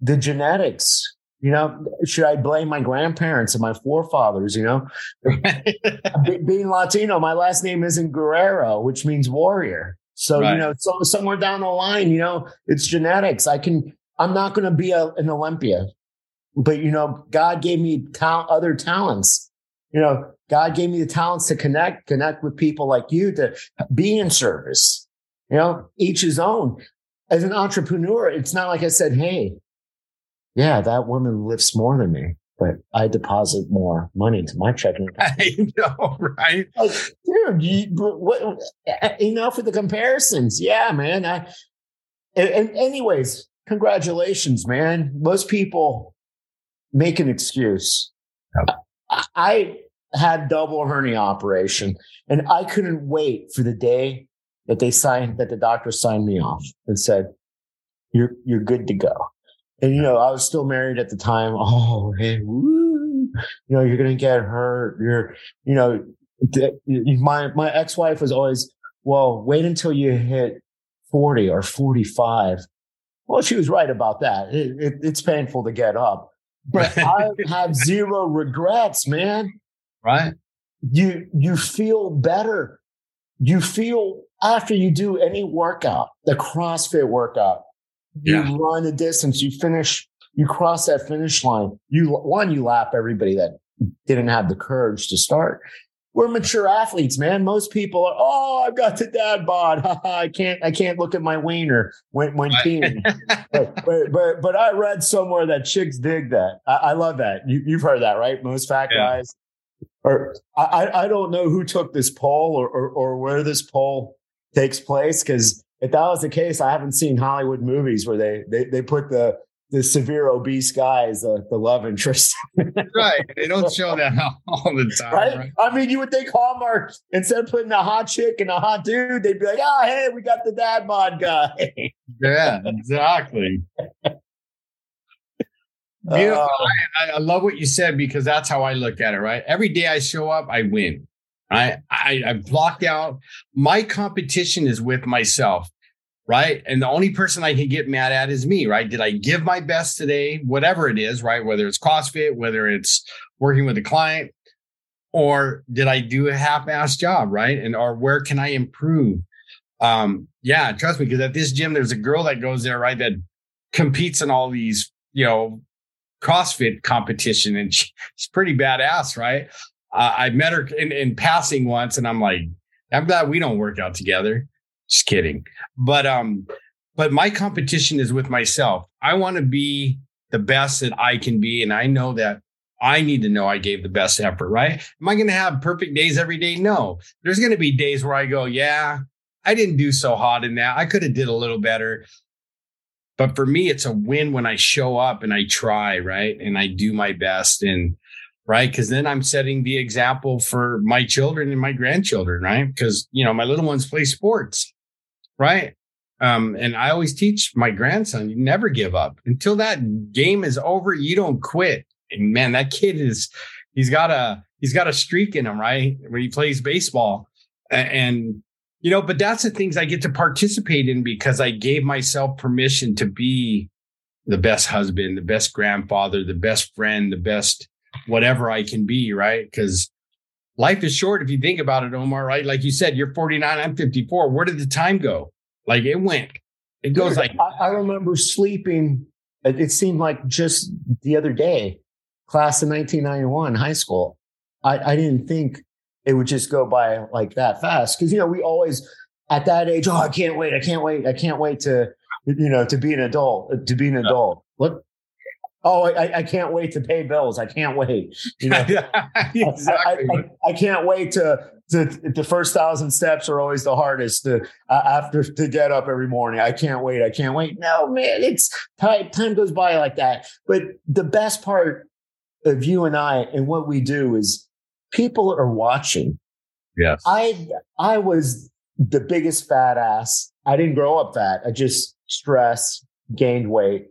the genetics. You know, should I blame my grandparents and my forefathers? You know, being Latino, my last name isn't Guerrero, which means warrior. So, right. you know, so somewhere down the line, you know, it's genetics. I can, I'm not going to be a, an Olympia, but, you know, God gave me ta- other talents. You know, God gave me the talents to connect, connect with people like you to be in service. You know, each his own. As an entrepreneur, it's not like I said, Hey, yeah, that woman lifts more than me, but I deposit more money into my checking account. I know, right? Like, dude, you, what, enough with the comparisons. Yeah, man. I, and, and anyways, congratulations, man. Most people make an excuse. I had double hernia operation, and I couldn't wait for the day that they signed that the doctor signed me off and said, "You're you're good to go." And you know, I was still married at the time. Oh, hey, woo. you know, you're gonna get hurt. You're, you know, my my ex wife was always, well, wait until you hit forty or forty five. Well, she was right about that. It, it, it's painful to get up, but I have zero regrets, man right? You you feel better. You feel after you do any workout, the CrossFit workout, you yeah. run a distance, you finish, you cross that finish line. You one, you lap everybody that didn't have the courage to start. We're mature athletes, man. Most people are, oh, I've got the dad bod. I can't, I can't look at my wiener when when peeing. but, but, but but I read somewhere that chicks dig that. I, I love that. You, have heard that, right? Most fat yeah. guys or I, I don't know who took this poll or, or, or where this poll takes place because if that was the case, I haven't seen Hollywood movies where they they, they put the the severe obese guy as the, the love interest. right. They don't show that all the time. Right? right? I mean, you would think Hallmark, instead of putting a hot chick and a hot dude, they'd be like, oh, hey, we got the dad mod guy. yeah, exactly. Uh, I, I, love what you said because that's how I look at it. Right, every day I show up, I win. I, I I've blocked out my competition is with myself, right? And the only person I can get mad at is me, right? Did I give my best today? Whatever it is, right? Whether it's CrossFit, whether it's working with a client, or did I do a half-ass job, right? And or where can I improve? Um, yeah, trust me, because at this gym, there's a girl that goes there, right, that competes in all these, you know, CrossFit competition, and she's pretty badass, right? Uh, I met her in, in passing once, and I'm like, I'm glad we don't work out together. Just kidding. But um, but my competition is with myself. I want to be the best that I can be, and I know that I need to know I gave the best effort, right? Am I going to have perfect days every day? No. There's going to be days where I go, yeah, I didn't do so hot in that. I could have did a little better. But for me, it's a win when I show up and I try, right? And I do my best and right? Because then I'm setting the example for my children and my grandchildren, right? Because you know, my little ones play sports, right? Um, and I always teach my grandson, you never give up until that game is over. You don't quit. And man, that kid is, he's got a, he's got a streak in him, right? When he plays baseball and, you know, but that's the things I get to participate in because I gave myself permission to be the best husband, the best grandfather, the best friend, the best whatever I can be, right? Because life is short if you think about it, Omar, right? Like you said, you're 49, I'm 54. Where did the time go? Like it went. It goes like I, I remember sleeping. It, it seemed like just the other day, class of 1991, high school. I, I didn't think it would just go by like that fast. Cause you know, we always at that age, oh, I can't wait, I can't wait, I can't wait to, you know, to be an adult, to be an adult. What Oh, I, I can't wait to pay bills. I can't wait. You know, exactly. I, I, I, can't wait to, to the first thousand steps are always the hardest to uh, after to get up every morning. I can't wait. I can't wait. No, man, it's time, time goes by like that. But the best part of you and I and what we do is people are watching. Yes. I I was the biggest fat ass. I didn't grow up fat. I just stress, gained weight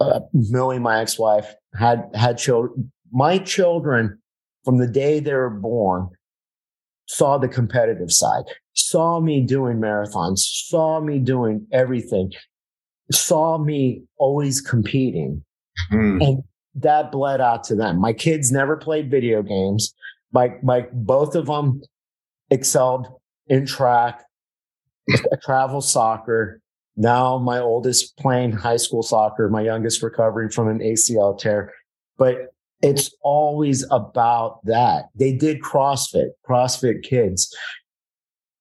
uh, Millie, my ex-wife, had had children. My children, from the day they were born, saw the competitive side, saw me doing marathons, saw me doing everything, saw me always competing, mm. and that bled out to them. My kids never played video games. My my both of them excelled in track, travel soccer, now my oldest playing high school soccer, my youngest recovering from an ACL tear. But it's always about that. They did CrossFit, CrossFit kids.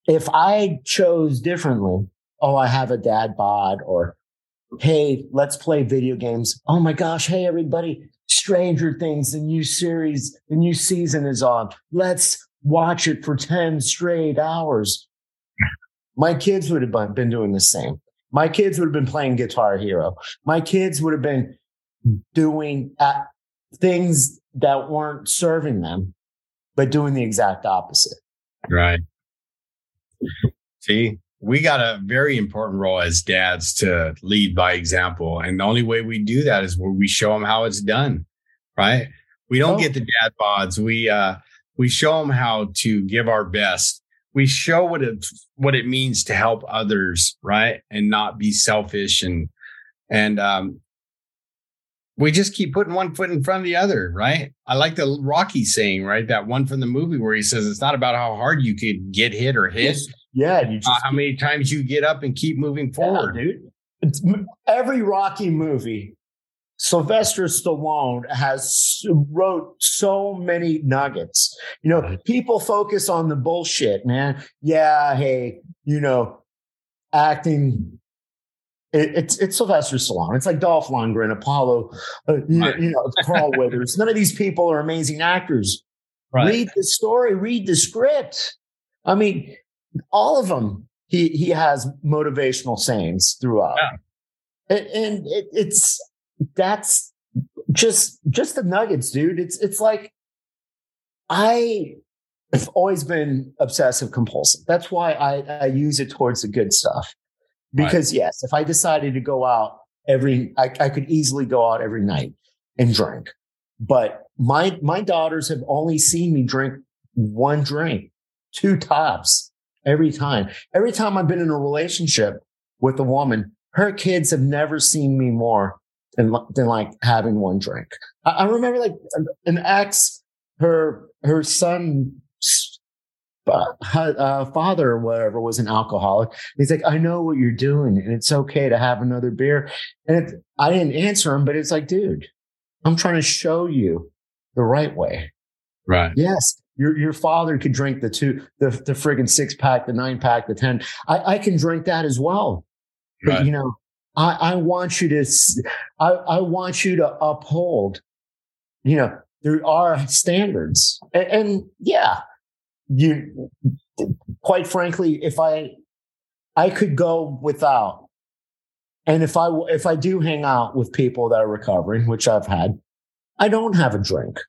If I chose differently, oh, I have a dad bod or hey, let's play video games. Oh my gosh, hey everybody, Stranger Things, the new series, the new season is on. Let's watch it for 10 straight hours. My kids would have been doing the same. My kids would have been playing Guitar Hero. My kids would have been doing uh, things that weren't serving them, but doing the exact opposite. Right. See, we got a very important role as dads to lead by example. And the only way we do that is where we show them how it's done. Right. We don't oh. get the dad bods. We, uh, we show them how to give our best we show what it what it means to help others, right? And not be selfish and and um we just keep putting one foot in front of the other, right? I like the Rocky saying, right? That one from the movie where he says it's not about how hard you could get hit or hit. Yeah, you just how many times you get up and keep moving forward, yeah, dude. It's, every Rocky movie Sylvester Stallone has wrote so many nuggets. You know, people focus on the bullshit, man. Yeah, hey, you know, acting. It, it's it's Sylvester Stallone. It's like Dolph Lundgren, Apollo, uh, you, right. know, you know, Carl Weathers. None of these people are amazing actors. Right. Read the story. Read the script. I mean, all of them. He he has motivational sayings throughout. Yeah. And, and it, it's that's just just the nuggets, dude. It's it's like I have always been obsessive compulsive. That's why I, I use it towards the good stuff. Because right. yes, if I decided to go out every, I, I could easily go out every night and drink. But my my daughters have only seen me drink one drink, two tops every time. Every time I've been in a relationship with a woman, her kids have never seen me more than, than like having one drink. I, I remember like an ex her her son uh, father or whatever was an alcoholic. He's like, I know what you're doing, and it's okay to have another beer. And it, I didn't answer him, but it's like, dude, I'm trying to show you the right way. Right. Yes. Your, your father could drink the two, the, the friggin' six pack, the nine pack, the 10. I, I can drink that as well. But, right. you know, I, I want you to, I, I want you to uphold, you know, there are standards. And, and yeah, you, quite frankly, if I, I could go without, and if I, if I do hang out with people that are recovering, which I've had, I don't have a drink.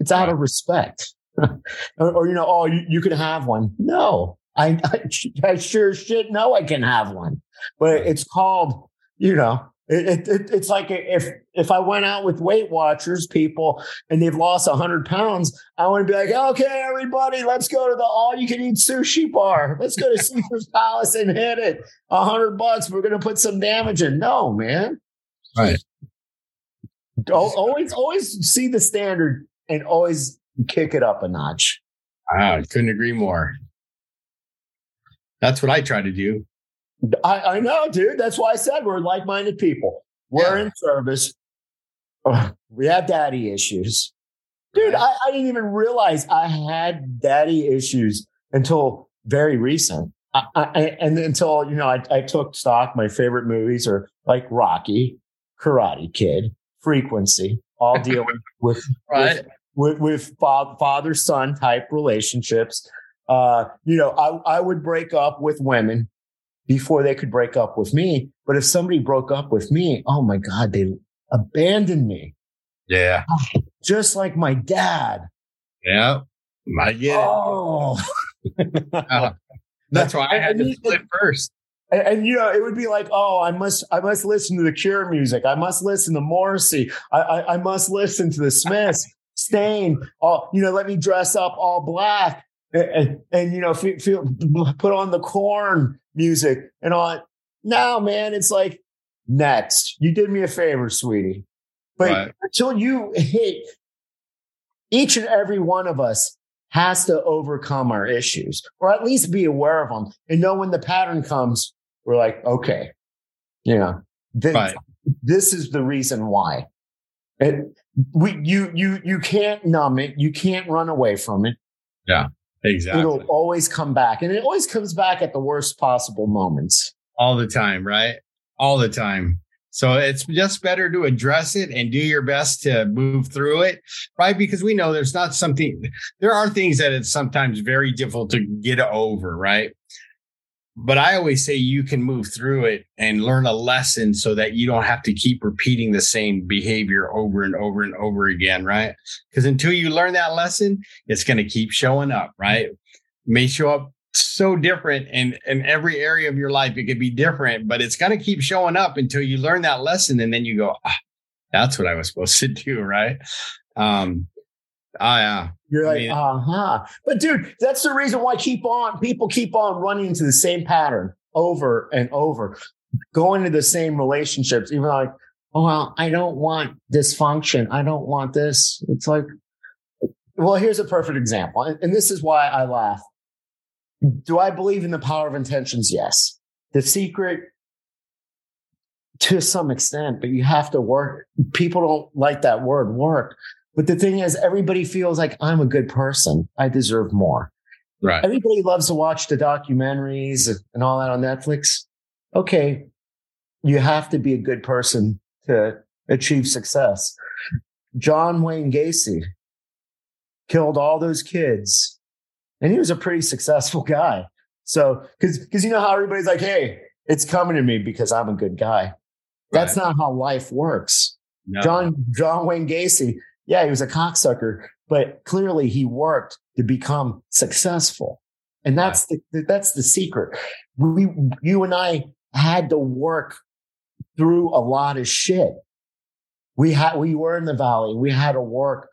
It's out of respect. or, or, you know, oh, you, you can have one. No, I, I, I sure shit know I can have one, but it's called, you know, it, it, it's like if if I went out with Weight Watchers people and they've lost hundred pounds, I want to be like, okay, everybody, let's go to the all you can eat sushi bar. Let's go to Caesar's Palace and hit it. A hundred bucks. We're gonna put some damage in. No, man. Right. Always, always see the standard and always kick it up a notch. I couldn't agree more. That's what I try to do. I, I know, dude. That's why I said we're like minded people. We're yeah. in service. we have daddy issues. Dude, I, I, didn't even realize I had daddy issues until very recent. I, I, and until, you know, I, I took stock. My favorite movies are like Rocky, Karate Kid, Frequency, all dealing with, right. with, with, with father son type relationships. Uh, you know, I, I would break up with women before they could break up with me. But if somebody broke up with me, oh my God, they abandoned me. Yeah. Just like my dad. Yeah. I get oh. it. uh, that's why I had to split first. And, and, you know, it would be like, oh, I must, I must listen to the Cure music. I must listen to Morrissey. I, I, I must listen to the Smiths. Staind. All you know, let me dress up all black and, and, and you know, feel, feel, put on the Korn music and all. Now, man, it's like next. You did me a favor, sweetie. But right. until you hit each and every one of us has to overcome our issues or at least be aware of them and know when the pattern comes, we're like, okay, you know, right. this is the reason why. It, we, you, you, you can't numb it. You can't run away from it. Yeah. Exactly. It'll always come back. And it always comes back at the worst possible moments. All the time, right? All the time. So it's just better to address it and do your best to move through it, right? Because we know there's not something, there are things that it's sometimes very difficult to get over, right? But I always say you can move through it and learn a lesson so that you don't have to keep repeating the same behavior over and over and over again, right? Because until you learn that lesson, it's going to keep showing up, right? May show up so different in, in every area of your life. It could be different, but it's going to keep showing up until you learn that lesson. And then you go, ah, that's what I was supposed to do, right? Um, Oh yeah. You're like, uh huh. But dude, that's the reason why keep on people keep on running into the same pattern over and over, going to the same relationships, even like, oh well, I don't want dysfunction. I don't want this. It's like, well, here's a perfect example. And this is why I laugh. Do I believe in the power of intentions? Yes. The secret to some extent, but you have to work. People don't like that word work but the thing is, everybody feels like I'm a good person. I deserve more. Right. Everybody loves to watch the documentaries and all that on Netflix. Okay. You have to be a good person to achieve success. John Wayne Gacy killed all those kids and he was a pretty successful guy. So, cause, cause you know how everybody's like, Hey, it's coming to me because I'm a good guy. That's right. not how life works. No. John, John Wayne Gacy yeah, he was a cocksucker, but clearly he worked to become successful. And that's the, that's the secret. We, you and I had to work through a lot of shit. We had, we were in the valley. We had to work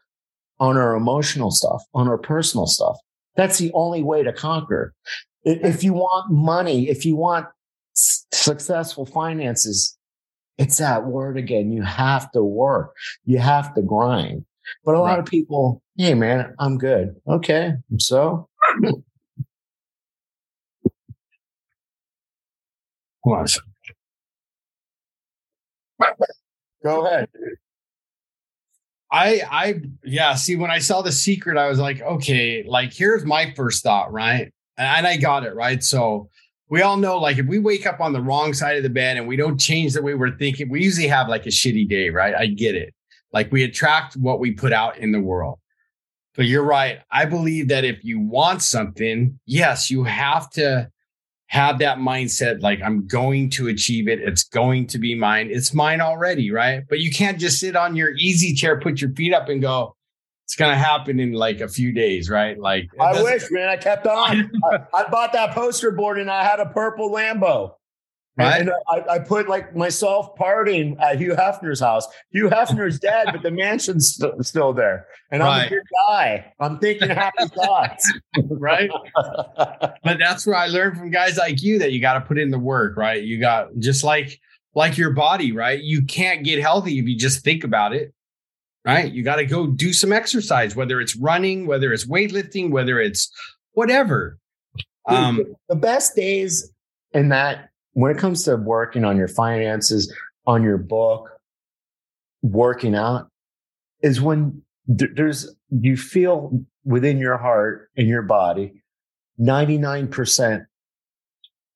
on our emotional stuff, on our personal stuff. That's the only way to conquer. If you want money, if you want successful finances, it's that word again. You have to work. You have to grind. But a lot right. of people, Hey, man, I'm good. Okay. So, Was. go ahead. I I yeah, see when I saw the secret, I was like, okay, like here's my first thought, right? And I got it, right? So we all know like if we wake up on the wrong side of the bed and we don't change the way we're thinking, we usually have like a shitty day, right? I get it. Like we attract what we put out in the world. But you're right. I believe that if you want something, yes, you have to have that mindset like I'm going to achieve it. It's going to be mine. It's mine already, right? But you can't just sit on your easy chair, put your feet up and go, it's going to happen in like a few days, right? Like I wish, man, I kept on. I, I, bought that poster board and I had a purple Lambo. Right. And uh, I, I, put like myself partying at Hugh Hefner's house. Hugh Hefner's dead, but the mansion's st- still there. And right. I'm a good guy. I'm thinking happy thoughts. right. but that's where I learned from guys like you that you got to put in the work, right? You got just like like your body, right? You can't get healthy if you just think about it. Right. You got to go do some exercise, whether it's running, whether it's weightlifting, whether it's whatever. Um, the best days in that when it comes to working on your finances, on your book, working out, is when there's, you feel within your heart and your body, 99%,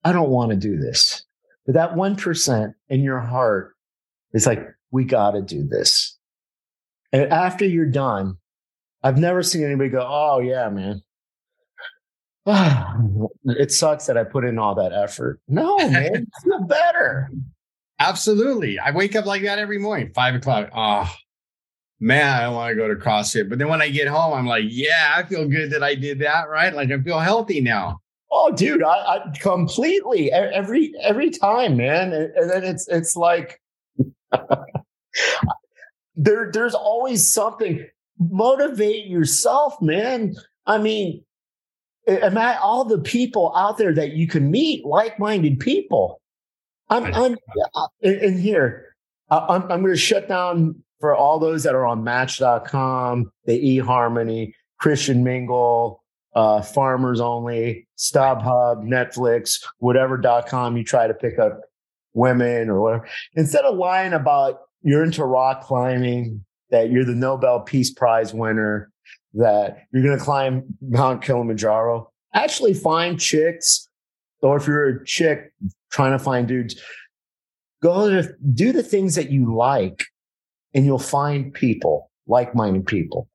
I don't want to do this. But that 1% in your heart is like, we got to do this. And after you're done, I've never seen anybody go, oh, yeah, man, it sucks that I put in all that effort. No, man, feel better. Absolutely. I wake up like that every morning, five o'clock. Oh, man, I want to go to CrossFit. But then when I get home, I'm like, yeah, I feel good that I did that, right? Like I feel healthy now. Oh, dude, I, I completely every every time, man. And then it's it's like there there's always something. Motivate yourself, man. I mean, am I all the people out there that you can meet, like-minded people. I'm, I'm in here. I'm, I'm going to shut down for all those that are on Match.com, the eHarmony, Christian Mingle, uh, Farmers Only, StubHub, Netflix, whatever.com you try to pick up women or whatever. Instead of lying about you're into rock climbing, that you're the Nobel Peace Prize winner, that you're going to climb Mount Kilimanjaro, actually find chicks, or if you're a chick trying to find dudes, go to do the things that you like, and you'll find people, like minded people.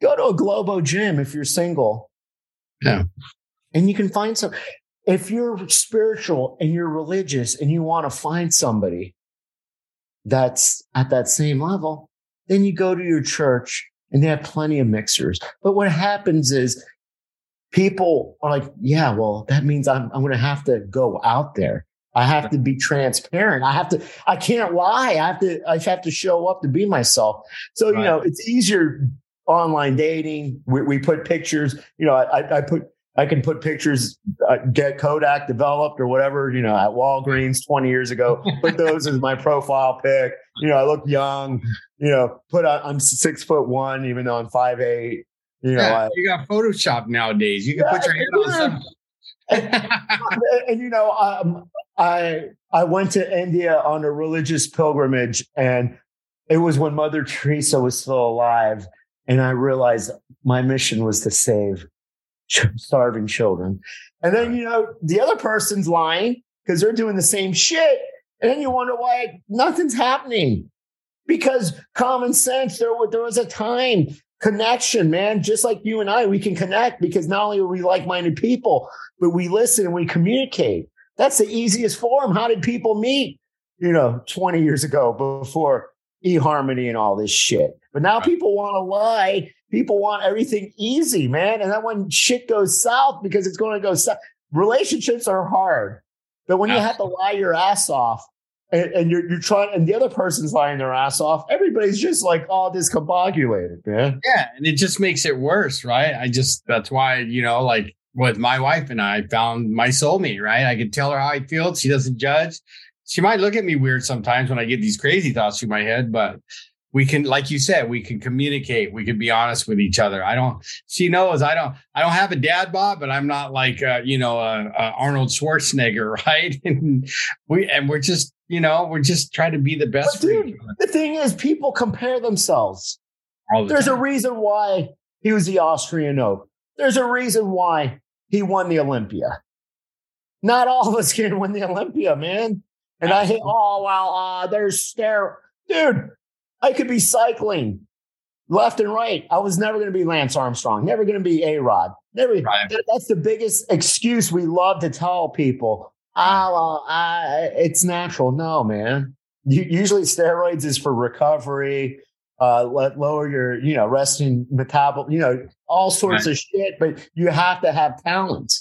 Go to a Globo gym if you're single. Yeah. And you can find some. If you're spiritual and you're religious and you want to find somebody that's at that same level, then you go to your church and they have plenty of mixers. But what happens is people are like, yeah, well, that means I'm, I'm going to have to go out there. I have to be transparent. I have to, I can't lie. I have to, I have to show up to be myself. So, right. you know, it's easier online dating. We, we put pictures, you know, I, I put, I can put pictures, uh, get Kodak developed or whatever, you know, at Walgreens 20 years ago, put those as my profile pic. You know, I look young, you know, put on, I'm six foot one, even though I'm five eight. You know, yeah, I, you got Photoshop nowadays. You can yeah, put your hand on something. and, and, you know, um, I I went to India on a religious pilgrimage, and it was when Mother Teresa was still alive, and I realized my mission was to save starving children. And then, you know, the other person's lying because they're doing the same shit. And then you wonder why nothing's happening. Because common sense, there, there was a time, connection, man. Just like you and I, we can connect because not only are we like minded people, but we listen and we communicate. That's the easiest form. How did people meet, you know, 20 years ago before eHarmony and all this shit? But now people want to lie people want everything easy, man. And then when shit goes south, because it's going to go south, relationships are hard. But when you have to lie your ass off and, and, you're, you're trying, and the other person's lying their ass off, everybody's just like all discombobulated, man. Yeah. And it just makes it worse, right? I just, that's why, you know, like with my wife and I found my soulmate, right? I can tell her how I feel. She doesn't judge. She might look at me weird sometimes when I get these crazy thoughts through my head, but we can like you said we can communicate. We can be honest with each other. I don't she knows i don't i don't have a dad bob but i'm not like uh, you know uh, uh, arnold schwarzenegger right? And we and we're just you know we're just trying to be the best dude, the thing is people compare themselves. The there's time. a reason why he was the austrian open there's a reason why he won the olympia. Not all of us can win the olympia man. And Absolutely. i hit oh well uh there's stare dude I could be cycling left and right. I was never going to be Lance Armstrong, never going to be A Rod. Never. Right. That, that's the biggest excuse we love to tell people. Oh, uh, it's natural. No, man. usually steroids is for recovery, uh, let lower your, you know, resting metabolism, you know, all sorts right. of shit. But you have to have talent.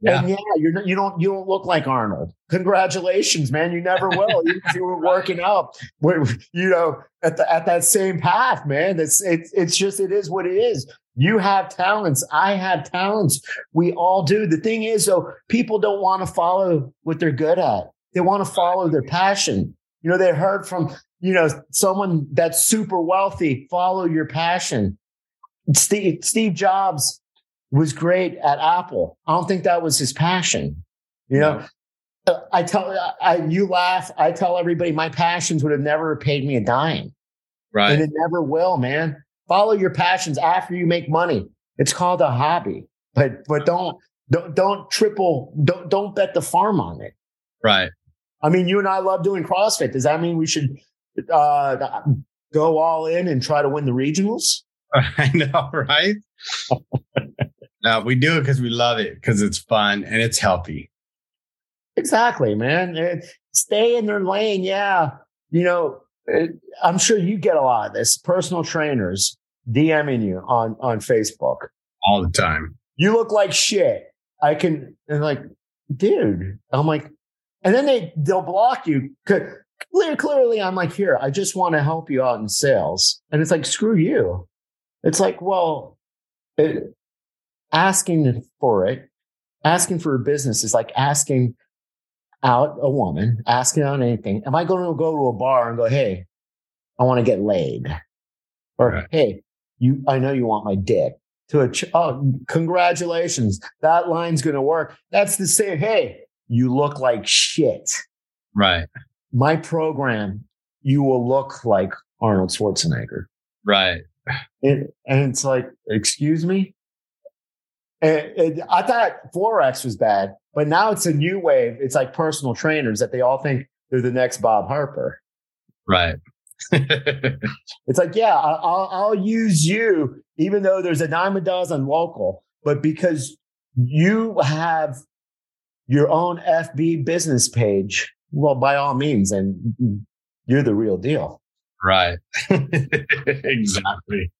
Yeah. And yeah, you're you don't you don't look like Arnold. Congratulations, man. You never will. you, you were working out, you know, at the at that same path, man. It's it's it's just it is what it is. You have talents. I have talents. We all do. The thing is, though, people don't want to follow what they're good at. They want to follow their passion. You know, they heard from you know someone that's super wealthy. Follow your passion. Steve Steve Jobs was great at Apple. I don't think that was his passion. You know, no. I tell I you laugh. I tell everybody my passions would have never paid me a dime. Right. And it never will, man. Follow your passions after you make money. It's called a hobby. But but don't don't don't triple don't don't bet the farm on it. Right. I mean, you and I love doing CrossFit. Does that mean we should uh, go all in and try to win the regionals? I know, right? No, we do it because we love it, because it's fun and it's healthy. Exactly, man. Eh, stay in their lane. Yeah. You know, eh, I'm sure you get a lot of this. Personal trainers DMing you on, on Facebook all the time. You look like shit. I can, and like, dude, I'm like, and then they, they'll block you. Clear, clearly, I'm like, here, I just want to help you out in sales. And it's like, screw you. It's like, well, it, asking for it, asking for a business is like asking out a woman, asking out anything. Am I going to go to a bar and go, Hey, I want to get laid? Or, right. Hey, you, I know you want my dick to a, ch- oh, congratulations. That line's going to work. That's the same. Hey, you look like shit. Right. My program, you will look like Arnold Schwarzenegger. Right. and it's like, excuse me? And, and I thought Forex was bad, but now it's a new wave. It's like personal trainers that they all think they're the next Bob Harper. Right. it's like, yeah, I'll, I'll use you, even though there's a dime a dozen local, but because you have your own FB business page, well, by all means, and you're the real deal. Right. exactly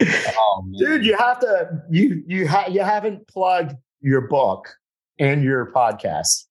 oh, dude, you have to you you ha- you haven't plugged your book and your podcast.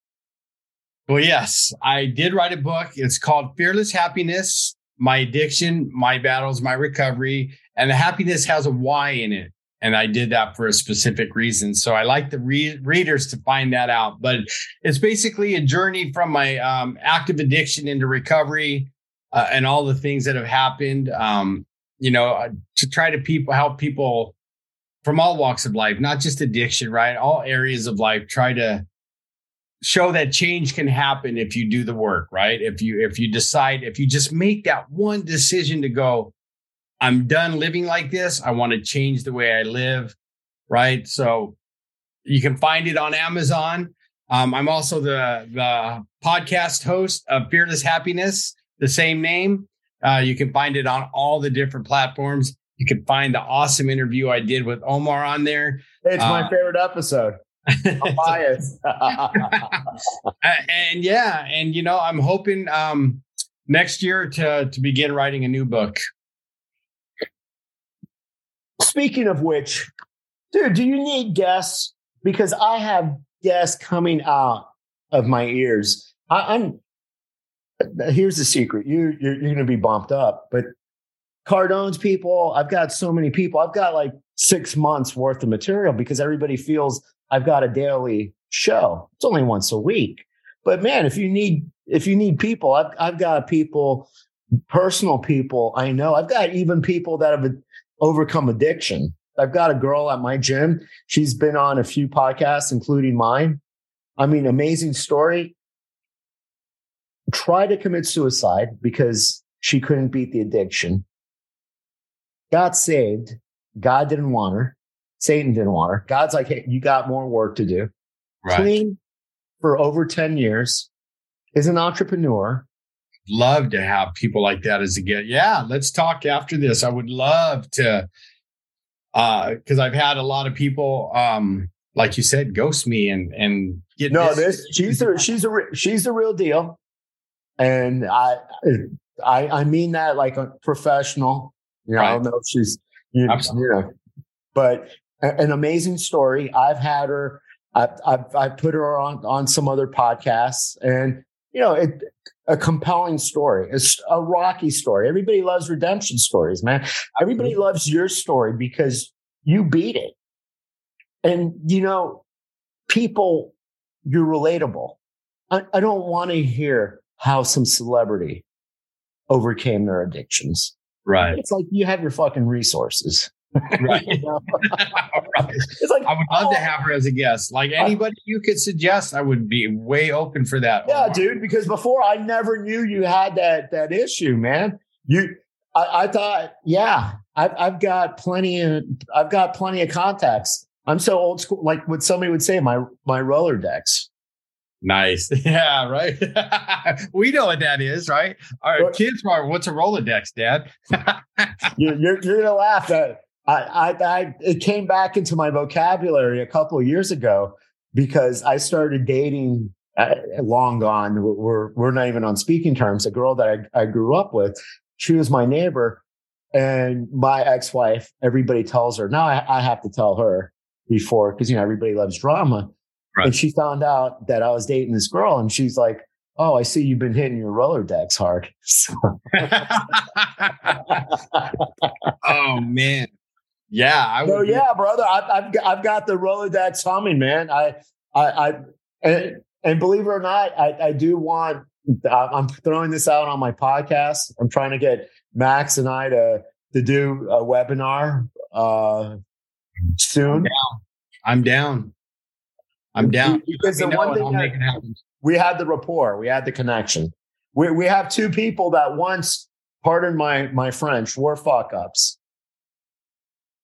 Well, yes, I did write a book. It's called Fearless Happyness: My Addiction, My Battles, My Recovery, and the happiness has a Y in it. And I did that for a specific reason. So I like the re- readers to find that out. But it's basically a journey from my um, active addiction into recovery uh, and all the things that have happened. Um, you know, uh, to try to people help people from all walks of life, not just addiction, right? All areas of life, try to show that change can happen if you do the work, right? If you if you decide, if you just make that one decision to go, I'm done living like this. I want to change the way I live, right? So you can find it on Amazon. Um, I'm also the the podcast host of Fearless Happyness, the same name. Uh, you can find it on all the different platforms. You can find the awesome interview I did with Omar on there. It's uh, my favorite episode. I'm biased. and yeah, and you know, I'm hoping um, next year to to begin writing a new book. Speaking of which, dude, do you need guests? Because I have guests coming out of my ears. I, I'm here's the secret you you're, you're going to be bumped up but cardone's people i've got so many people i've got like six months worth of material because everybody feels i've got a daily show it's only once a week but man if you need if you need people i've, I've got people personal people I know. I've got even people that have overcome addiction. I've got a girl at my gym. She's been on a few podcasts, including mine. I mean, amazing story. Tried to commit suicide because she couldn't beat the addiction. Got saved. God didn't want her. Satan didn't want her. God's like, hey, you got more work to do. Right. Clean for over 10 years, is an entrepreneur. Love to have people like that as a guest. Yeah, let's talk after this. I would love to, uh, because I've had a lot of people, um, like you said, ghost me and and get no. This, this she's a she's a she's a real deal, and I I I mean that like a professional. You know, right. I don't know if she's you, you know, but an amazing story. I've had her. I've, I've, I've put her on on some other podcasts, and you know, it, a compelling story. It's a rocky story. Everybody loves redemption stories, man. Everybody loves your story because you beat it, and you know, people, you're relatable. I, I don't want to hear how some celebrity overcame their addictions. Right. It's like you have your fucking resources. right. It's like I would love oh, to have her as a guest. Like anybody you could suggest, I would be way open for that. Yeah, Omar. dude. Because before I never knew you had that that issue, man. You, I, I thought, yeah, I've I've got plenty of I've got plenty of contacts. I'm so old school. Like what somebody would say, my my Rolodex. Nice. Yeah, right. we know what that is, right? Our kids are, what's a Rolodex, Dad? you're, you're, you're, gonna laugh. At, I, I, I, it came back into my vocabulary a couple of years ago because I started dating. Uh, long gone. We're we're not even on speaking terms. A girl that I, I grew up with, she was my neighbor, and my ex-wife. Everybody tells her now. I, I have to tell her before because you know everybody loves drama Right. And she found out that I was dating this girl, and she's like, "Oh, I see you've been hitting your Rolodex hard." oh man, yeah. I would. yeah, brother. I, have I've got the Rolodex humming, man. I I, I and, and believe it or not, I, I do want. I'm throwing this out on my podcast. I'm trying to get Max and I to to do a webinar uh, soon. I'm down. I'm down. I'm down. Because the one thing that, we had the rapport, we had the connection. We we have two people that once, pardon my my French, were fuck ups.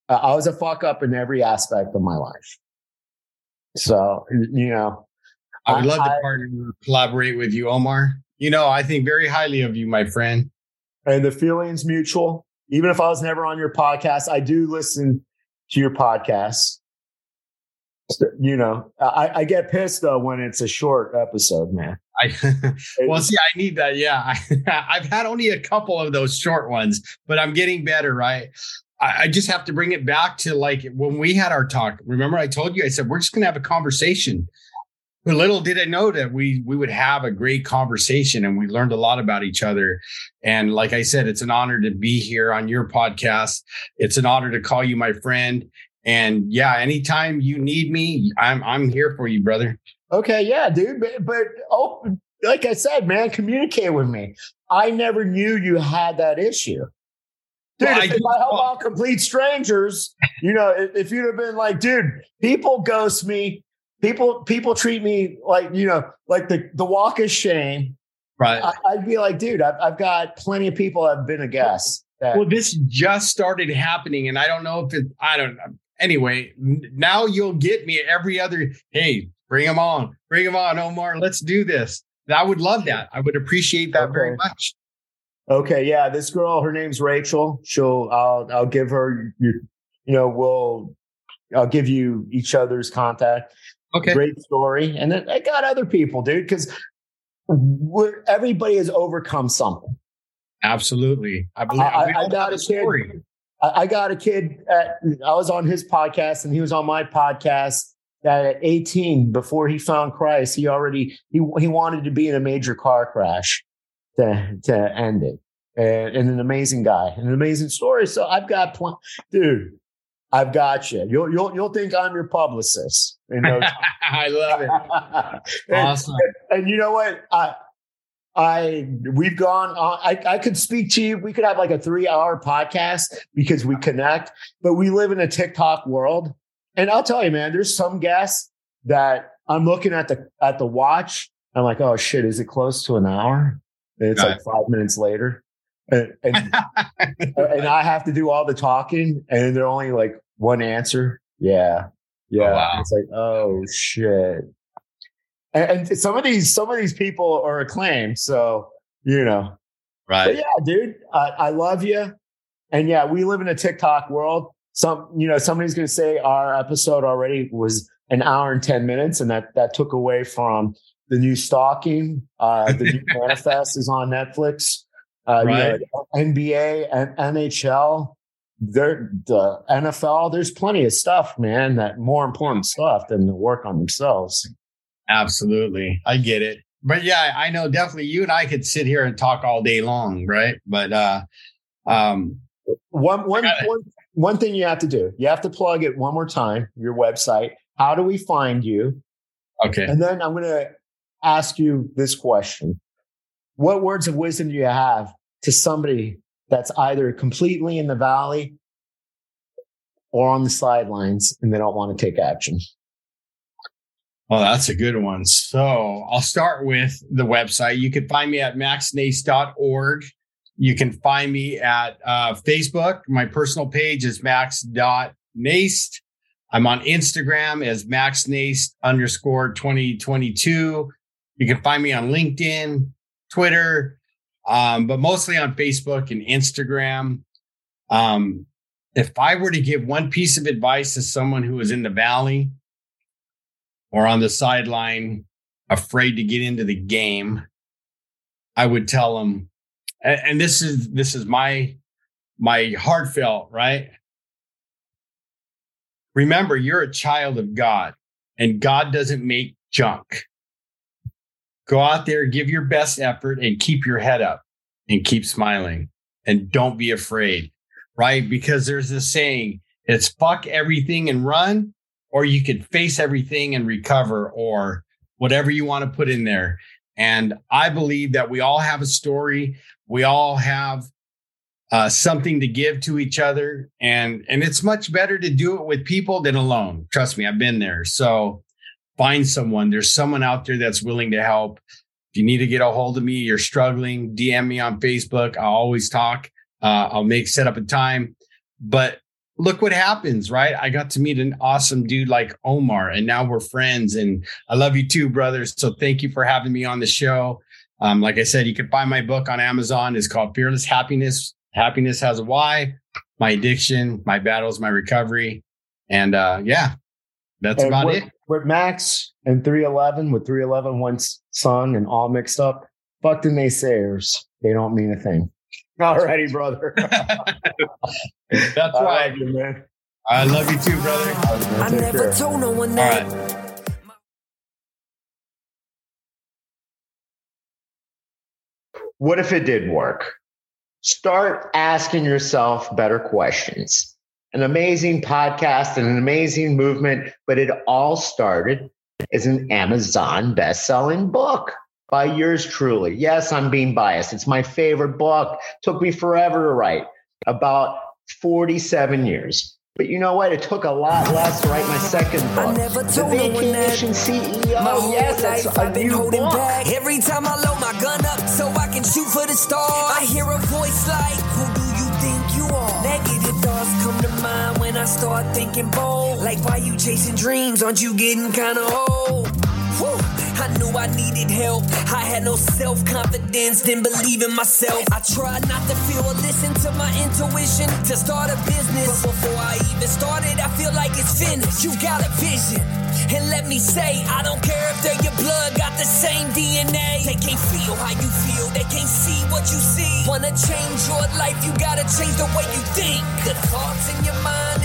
Uh, I was a fuck up in every aspect of my life. So you know, I would love I, to partner, collaborate with you, Omar. You know, I think very highly of you, my friend. And the feeling's mutual. Even if I was never on your podcast, I do listen to your podcast you know, I, I, get pissed though when it's a short episode, man. I well, see, I need that. Yeah, I, have had only a couple of those short ones, but I'm getting better. Right. I, I, just have to bring it back to like when we had our talk. Remember, I told you, I said we're just gonna have a conversation. But little did I know that we we would have a great conversation, and we learned a lot about each other. And like I said, it's an honor to be here on your podcast. It's an honor to call you my friend. And yeah, anytime you need me, I'm I'm here for you, brother. Okay, yeah, dude. But, but oh, like I said, man, communicate with me. I never knew you had that issue. Dude, well, if, I, if I help out complete strangers, you know, if, if you'd have been like, dude, people ghost me, people people treat me like, you know, like the the walk of shame. Right. I, would be like, dude, I've, I've got plenty of people that have been a guest. That- well, this just started happening, and I don't know if it. I don't know anyway, now you'll get me every other. Hey, bring them on, bring them on, Omar. Let's do this. I would love that. I would appreciate that okay. very much. Okay, yeah, this girl, her name's Rachel. She'll, I'll, I'll give her your, you know, we'll, I'll give you each other's contact. Okay, great story. And then I got other people, dude, because everybody has overcome something. Absolutely, I believe. I, I got a story. kid. I got a kid. At, I was on his podcast, and he was on my podcast. That at 18, before he found Christ, he already he he wanted to be in a major car crash to to end it. And, and an amazing guy, an amazing story. So I've got, pl- dude. I've got you. You'll you'll you'll think I'm your publicist. You know? I love it. and, awesome. And, and you know what? I I we've gone. On, I I could speak to you. We could have like a three hour podcast because we connect. But we live in a TikTok world, and I'll tell you, man. There's some guests that I'm looking at the at the watch. I'm like, oh shit, is it close to an hour? And it's like five minutes later, and and, and I have to do all the talking, and they're only like one answer. Yeah, yeah. Oh, wow. It's like, oh shit. And, and some of these, some of these people are acclaimed. So you know, Right. but yeah, dude, I, I love you. And yeah, we live in a TikTok world. Some, you know, somebody's going to say our episode already was an hour and 10 minutes, and that, that took away from the new stalking. Uh, the new manifest is on Netflix. Uh, Right. you know, NBA and NHL, there, the NFL, there's plenty of stuff, man, that more important stuff than to work on themselves. Absolutely. I get it. But yeah, I know definitely you and I could sit here and talk all day long, right? But uh um One, one, one, one thing you have to do, you have to plug it one more time, your website. How do we find you? okay. And then I'm going to ask you this question. What words of wisdom do you have to somebody that's either completely in the valley or on the sidelines and they don't want to take action? Oh, that's a good one. So I'll start with the website. You can find me at maxnijst.org. You can find me at uh, Facebook. My personal page is max.nijst. I'm on Instagram as maxnace underscore 2022. You can find me on LinkedIn, Twitter, um, but mostly on Facebook and Instagram. Um, if I were to give one piece of advice to someone who is in the valley, or on the sideline, afraid to get into the game, I would tell them, and, this is this is my my heartfelt right. Remember, you're a child of God, and God doesn't make junk. Go out there, give your best effort, and keep your head up, and keep smiling, and don't be afraid, right? Because there's this saying: "It's fuck everything and run." Or you could face everything and recover or whatever you want to put in there. And I believe that we all have a story. We all have uh, something to give to each other. And, and it's much better to do it with people than alone. Trust me, I've been there. So find someone. There's someone out there that's willing to help. If you need to get a hold of me, you're struggling, DM me on Facebook. I'll always talk. Uh, I'll make set up a time. But look what happens, right? I got to meet an awesome dude like Omar, and now we're friends. And I love you too, brothers. So thank you for having me on the show. Um, like I said, you can find my book on Amazon. It's called Fearless Happyness. Happiness has a why. My addiction, my battles, my recovery, and uh, yeah, that's And about with, it. With Max and 311, with 311, one son and all mixed up, fuck the naysayers. They don't mean a thing. Alrighty, brother. That's I right. love you, man. I love you too, brother. I never care. told no one that. What if it did work? Start asking yourself better questions. An amazing podcast and an amazing movement, but it all started as an Amazon best-selling book by yours truly. Yes, I'm being biased. It's my favorite book. Took me forever to write, about 47 years. But you know what? It took a lot less to write my second book. I never the told that. Vacation CEO. My whole yes, that's life a I've been new holding book. back. Every time I load my gun up so I can shoot for the stars, I hear a voice like, Who do you think you are? Negative thoughts come to mind when I start thinking bold. Like, why you chasing dreams? Aren't you getting kinda old? Knew I needed help. I had no self confidence, didn't believe in myself. I tried not to feel or listen to my intuition to start a business. But before I even started, I feel like it's finished. You got a vision. And let me say, I don't care if they're your blood, got the same DNA. They can't feel how you feel, they can't see what you see. Wanna change your life, you gotta change the way you think. The thoughts in your mind